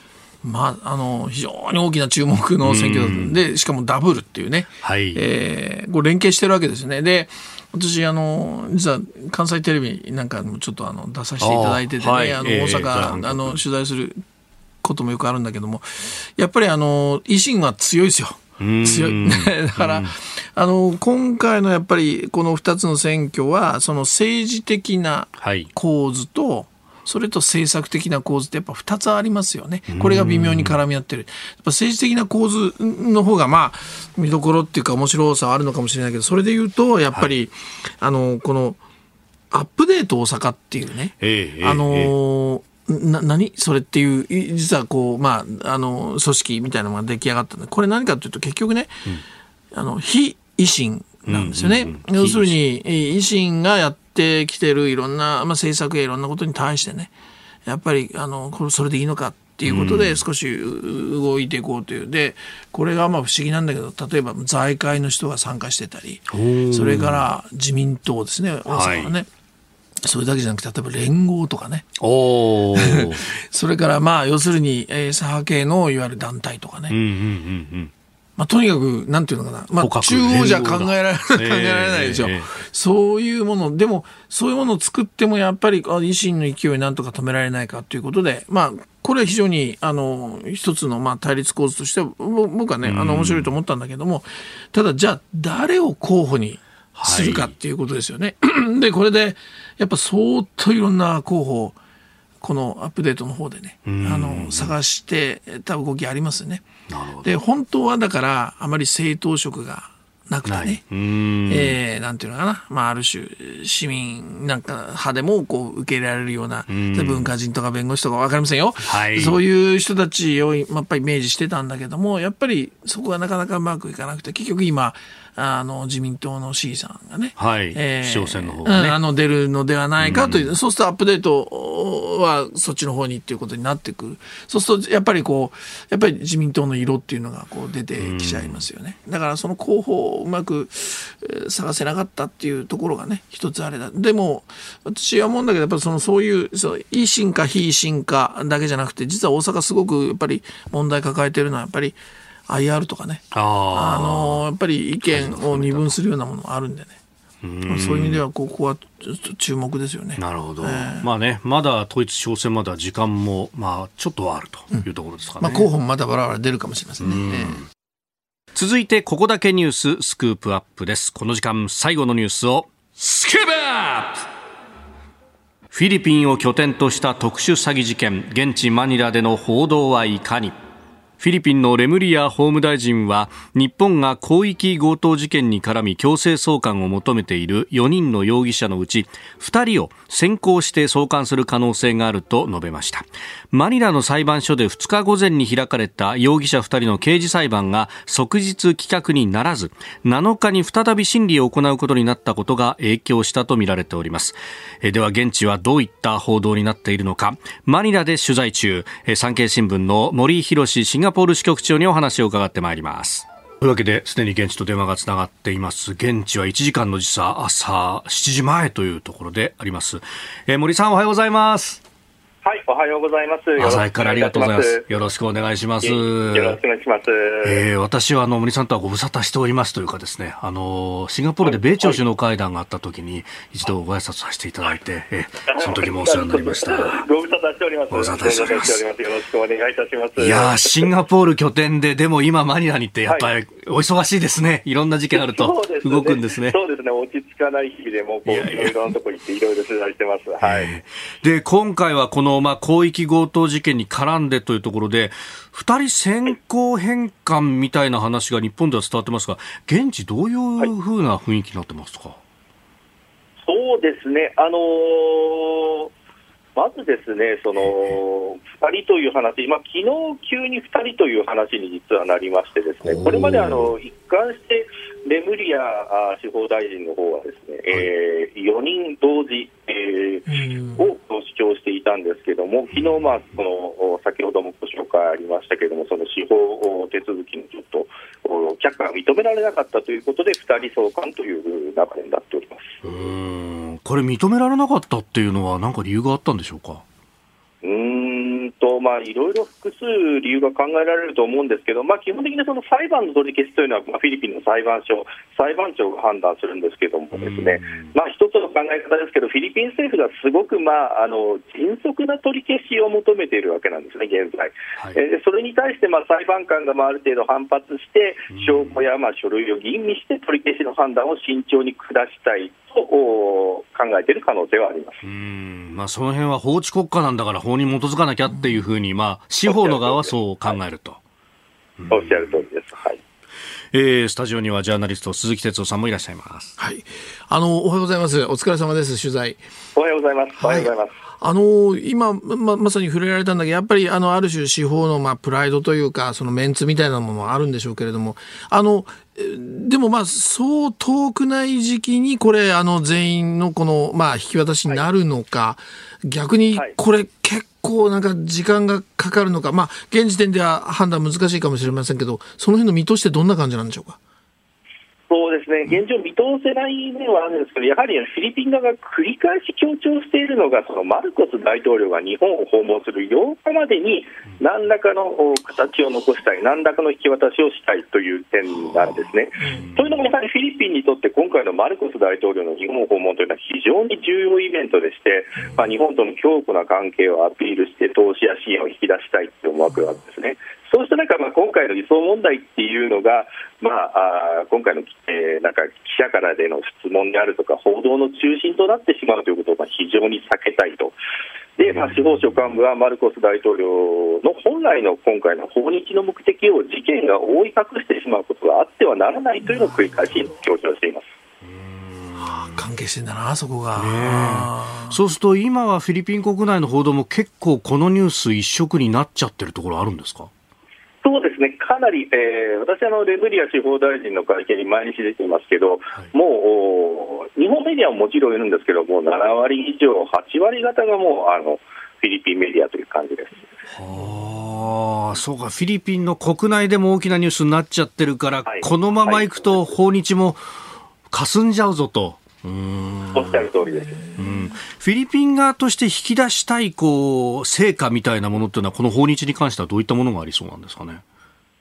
まあ、あの非常に大きな注目の選挙で、しかもダブルっていうね、はい。えー、これ連携してるわけですね。で私あの実は関西テレビなんかもちょっとあの出させていただいててね、はい、あの大阪、えー、あの取材することもよくあるんだけどもやっぱりあの維新は強いですよ。強い。だから、あの、今回のやっぱりこの2つの選挙は、その政治的な構図と、はいそれと政策的な構図ってやっぱ2つありますよね。これが微妙に絡み合ってる。やっぱ政治的な構図の方がまあ見どころっていうか面白さはあるのかもしれないけど、それで言うとやっぱり、はい、あのこのアップデート大阪っていうね、ええ、あのーな何？それっていう実はこう、まあ、あの組織みたいなのが出来上がったんでこれ何かというと結局ね、うん、あの非維新なんですよね、うんうんうん、要するに維新。がやってきてるいろんな、まあ、政策やいろんなことに対してねやっぱりあのこれそれでいいのかっていうことで少し動いていこうという。で、これがまあ不思議なんだけど、例えば財界の人が参加してたり、それから自民党ですね、大阪はね。はいそれだけじゃなくて、例えば連合とかね。お それから、まあ、要するに、えー、左派系のいわゆる団体とかね。うんうんうんうんまあ、とにかく、なんていうのかな。まあ、中央じゃ考えられない、考えられないですよ、えー。そういうもの、でも、そういうものを作っても、やっぱり、維新の勢いなんとか止められないかということで、まあ、これは非常に、あの、一つの、まあ、対立構図としては、僕はね、あの、面白いと思ったんだけども、ただ、じゃあ、誰を候補にするかっていうことですよね。はい、で、これで、やっぱ相当いろんな候補、このアップデートの方でね、あの、探してた動きありますよね。で、本当はだから、あまり政党色がなくてね、えー、なんていうのかな、まあ、ある種、市民なんか派でもこう受け入れられるような、文化人とか弁護士とか分かりませんよ、はい、そういう人たちをやっぱりイメージしてたんだけども、やっぱりそこがなかなかうまくいかなくて、結局今、あの自民党の C さんがね、はい。えー、市長選の方がね、うん、あの出るのではないかという、うん、そうするとアップデートはそっちの方にっていうことになってくる、そうするとやっぱりこう、やっぱり自民党の色っていうのがこう出てきちゃいますよね。だからその候補をうまく探せなかったっていうところがね、一つあれだ。でも、私は思うんだけど、やっぱりそのそういう、そう、維新か非維新かだけじゃなくて、実は大阪すごくやっぱり問題抱えてるのは、やっぱり、IR とかねあのやっぱり意見を二分するようなものがあるんでね。そういう意味ではここはちょっと注目ですよね。なるほど。えー、まあね、まだ統一挑戦まだ時間もまあちょっとはあるというところですかね。うん、まあ候補もまだバラバラ出るかもしれませんね。んえー、続いてここだけニューススクープアップです。この時間最後のニュースをスクープアップ。フィリピンを拠点とした特殊詐欺事件、現地マニラでの報道はいかに?フィリピンのレムリア法務大臣は日本が広域強盗事件に絡み強制送還を求めている4人の容疑者のうち2人を先行して送還する可能性があると述べました。マニラの裁判所で2日午前に開かれた容疑者2人の刑事裁判が即日棄却にならず7日に再び審理を行うことになったことが影響したとみられております。では現地はどういった報道になっているのか。マニラで取材中産経新聞の森博シンガポール支局長にお話を伺ってまいりますというわけで、すでに現地と電話がつながっています。現地は1時間の時差、朝7時前というところであります。えー、森さんおはようございます。はい、おはようございます。朝からありがとうございます。よろしくお願いします。よろしくお願いします。えー、私はあの森さんとはご無沙汰しておりますというかですね、あのシンガポールで米朝首脳会談があった時に一度ご挨拶させていただいて、えー、その時もお世話になりました。ご無沙汰しております。ご無沙汰しております。よろしくお願いいたします。いやシンガポール拠点ででも今マニラに行ってやっぱりお忙しいですね。いろんな事件あると動くんですね。そうですね。落ち着かない日々でもこういろいろなところ行っていろいろ取材してます。はい。で、今回はこのまあ広域強盗事件に絡んでというところで、二人先行返還みたいな話が日本では伝わってますが、現地どういうふうな雰囲気になってますか？はい、そうですね。あのーまずですね、その2人という話、まあ昨日急に2人という話に実はなりまして、ですねこれまであの一貫してレムリア司法大臣の方はですね、えー、4人同時、えー、を主張していたんですけども、昨日まあその先ほどもご紹介ありましたけれども、その司法手続きのちょっと却下が認められなかったということで、2人送還という流れになっております。これ認められなかったっていうのは何か理由があったんでしょうか？うんと、まあ、いろいろ複数理由が考えられると思うんですけど、まあ、基本的にその裁判の取り消しというのは、まあ、フィリピンの裁判所、裁判長が判断するんですけどもですね、まあ、一つの考え方ですけど、フィリピン政府がすごく、まあ、あの迅速な取り消しを求めているわけなんですね、現在。はい、えー、それに対して、まあ、裁判官がまあある程度反発して、証拠やまあ書類を吟味して、取り消しの判断を慎重に下したい。と考えている可能性はあります。うんまあ、その辺は法治国家なんだから法に基づかなきゃっていうふうに、まあ、司法の側はそう考えると。おっしゃる通りです。はい。えー、スタジオにはジャーナリスト鈴木哲夫さんもいらっしゃいます。はい。あの、おはようございます。お疲れ様です。取材。おはようございます。おはようございます。あの今ままさに触れられたんだけどやっぱりあのある種司法のまあプライドというかそのメンツみたいなものはあるんでしょうけれどもあのでもまあそう遠くない時期にこれあの全員のこのまあ引き渡しになるのか、はい、逆にこれ結構なんか時間がかかるのかまあ現時点では判断難しいかもしれませんけどその辺の見通しってどんな感じなんでしょうか？そうですね、現状、見通せない面はあるんですけど、やはりフィリピン側が繰り返し強調しているのが、そのマルコス大統領が日本を訪問する8日までに、何らかの形を残したい、何らかの引き渡しをしたいという点なんですね。というのも、やはりフィリピンにとって、今回のマルコス大統領の日本訪問というのは非常に重要イベントでして、まあ、日本との強固な関係をアピールして、投資や支援を引き出したいという思惑があるんですね。そうした中、まあ、今回の移送問題っていうのが、まあ、あ今回の、えー、なんか記者からでの質問であるとか、報道の中心となってしまうということを、まあ、非常に避けたいと。で、まあ、司法省幹部はマルコス大統領の本来の今回の訪日の目的を事件が覆い隠してしまうことがあってはならないというのを繰り返し強調しています。関係してんだな、そこが、ね、そうすると今はフィリピン国内の報道も結構このニュース一色になっちゃってるところあるんですか？そうですね、かなり、えー、私あの、レブリア司法大臣の会見に毎日出ていますけど、はい、もう日本メディアももちろんいるんですけど、もう7割以上、8割方がもうあのフィリピンメディアという感じです。はあ、そうか、フィリピンの国内でも大きなニュースになっちゃってるから、はい、このままい。くと、訪日も霞んじゃうぞと。おっしゃる通りです、うん、フィリピン側として引き出したいこう成果みたいなものっていうのは、この訪日に関してはどういったものがありそうなんですかね？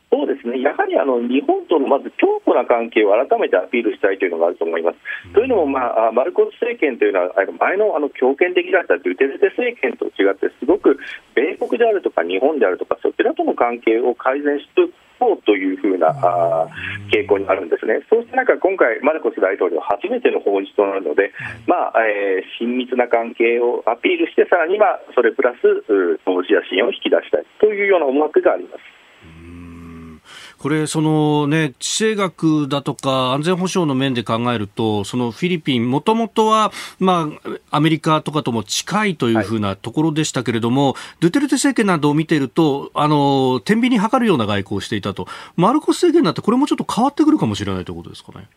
そうですね、やはりあの日本とのまず強固な関係を改めてアピールしたいというのがあると思います。うん、というのも、まあ、マルコス政権というのは、前のあの強権的だったドゥテルテ政権と違って、すごく米国であるとか日本であるとか、そちらとの関係を改善しというふうなあ傾向にあるんですね、そうした中、今回、マルコス大統領、初めての訪日となるので、まあえー、親密な関係をアピールして、さらにはそれプラス投資や支援を引き出したいというような思惑があります。これ、そのね、地政学だとか安全保障の面で考えると、そのフィリピン、もともとは、まあ、アメリカとかとも近いというふうなところでしたけれども、はい、ドゥテルテ政権などを見ていると、あの、天秤に測るような外交をしていたと。マルコス政権になって、これもちょっと変わってくるかもしれないということですかね。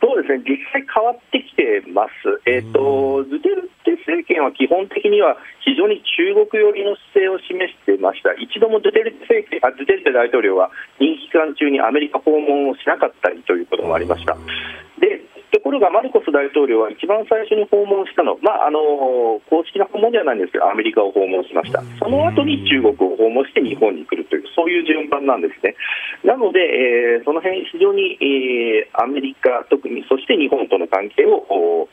そうですね、実際変わってきてます。えっ、ー、と、ドゥテルテ政権は基本的には非常に中国寄りの姿勢を示していました。一度もドゥテルテ政権あドゥテルテ大統領は任期期間中にアメリカ訪問をしなかったりということもありました。でところがマルコス大統領は一番最初に訪問したの、まあ、あの公式な訪問ではないんですけど、アメリカを訪問しました、その後に中国を訪問して日本に来るという、そういう順番なんですね。なので、えー、その辺非常に、えー、アメリカ、特にそして日本との関係を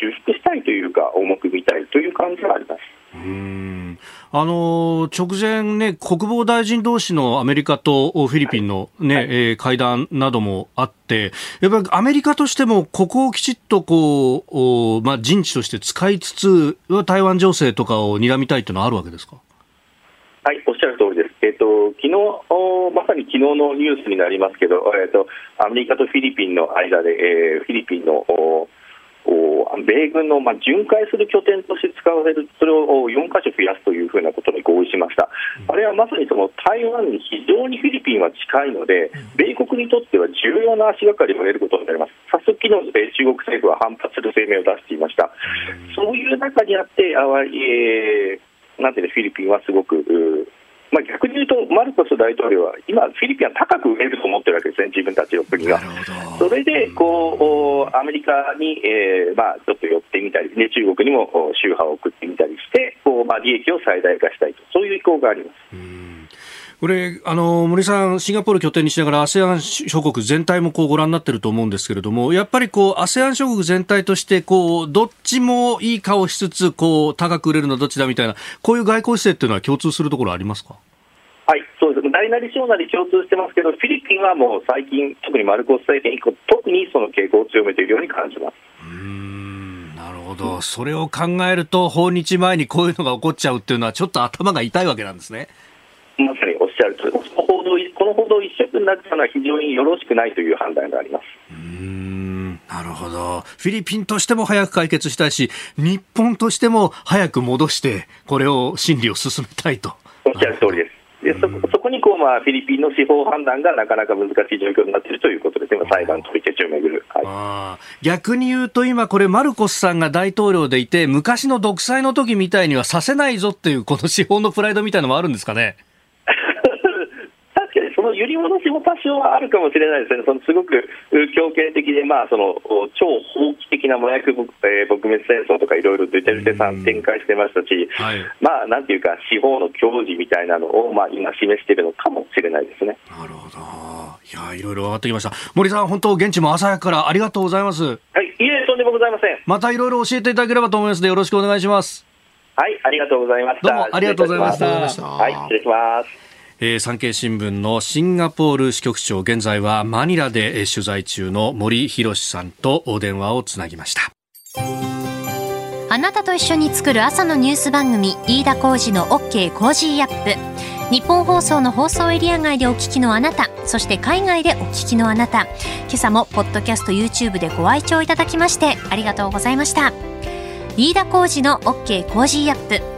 修復したいというか、重く見たいという感じがあります。うんあの直前ね、国防大臣同士のアメリカとフィリピンのね、はい、えー、会談などもあって、やっぱりアメリカとしても、ここをきちっとこう、まあ、陣地として使いつつ、台湾情勢とかを睨みたいというのはあるわけですか？はい、おっしゃる通りです。えっ、ー、と、昨日、まさに昨日のニュースになりますけど、えっ、ー、と、アメリカとフィリピンの間で、えー、フィリピンの米軍のまあ巡回する拠点として使われる、それを4か所増やすというふうなことで合意しました、あれはまさにその台湾に非常にフィリピンは近いので、米国にとっては重要な足がかりを得ることになります、早速、昨日中国政府は反発する声明を出していました、そういう中にあって、あえー、なんていうフィリピンはすごくまあ、逆に言うと、マルコス大統領は今、フィリピンは高く売れると思ってるわけですね、自分たちの国が。それでこうアメリカに、えーまあ、ちょっと寄ってみたり、ね、中国にも周波を送ってみたりして、こうまあ、利益を最大化したいと、そういう意向があります。これ、あの、森さん、シンガポール拠点にしながら ASEAN 諸国全体もこうご覧になってると思うんですけれども、やっぱりこう ASEAN 諸国全体として、こう、どっちもいい顔しつつ、こう、高く売れるのはどっちだみたいな、こういう外交姿勢っていうのは共通するところありますか？はい、そうです。大なり小なり共通してますけど、フィリピンはもう最近、特にマルコス政権以降、特にその傾向を強めているように感じます。うんなるほど、それを考えると、訪日前にこういうのが起こっちゃうっていうのは、ちょっと頭が痛いわけなんですね。まさにおっしゃるとこの報道この報道一色になっちゃうのは非常によろしくないという判断があります。うんなるほど。フィリピンとしても早く解決したいし、日本としても早く戻して、これを審理を進めたいと。おっしゃる通りです。でそそこにこう、まあ、フィリピンの司法判断がなかなか難しい状況になっているということです、今、裁判取り消しをめぐる、はい、逆に言うと、今、これ、マルコスさんが大統領でいて、昔の独裁の時みたいにはさせないぞっていう、この司法のプライドみたいなのもあるんですかね？その揺り戻しも多少はあるかもしれないですね、そのすごく強権的で、まあ、その超法規的な麻薬撲滅戦争とかいろいろドゥテルテさん展開してましたし、はい、まあ、なんていうか、司法の矜持みたいなのを、まあ、今、示しているのかもしれないですね。なるほどいやいろいろ分かってきました。森さん、本当、現地も朝早くからありがとうございます。はい、いえ、とんでもございません。またいろいろ教えていただければと思いますので、よろしくお願いします。はい、ありがとうございました。どうもありがとうございました。はい、失礼します。えー、産経新聞のシンガポール支局長現在はマニラで取材中の森浩さんとお電話をつなぎました。あなたと一緒に作る朝のニュース番組飯田浩司の OK Cozy up。ニッポン放送の放送エリア外でお聞きのあなたそして海外でお聞きのあなた。今朝もポッドキャスト YouTube でご愛聴いただきましてありがとうございました。飯田浩司の OK Cozy up。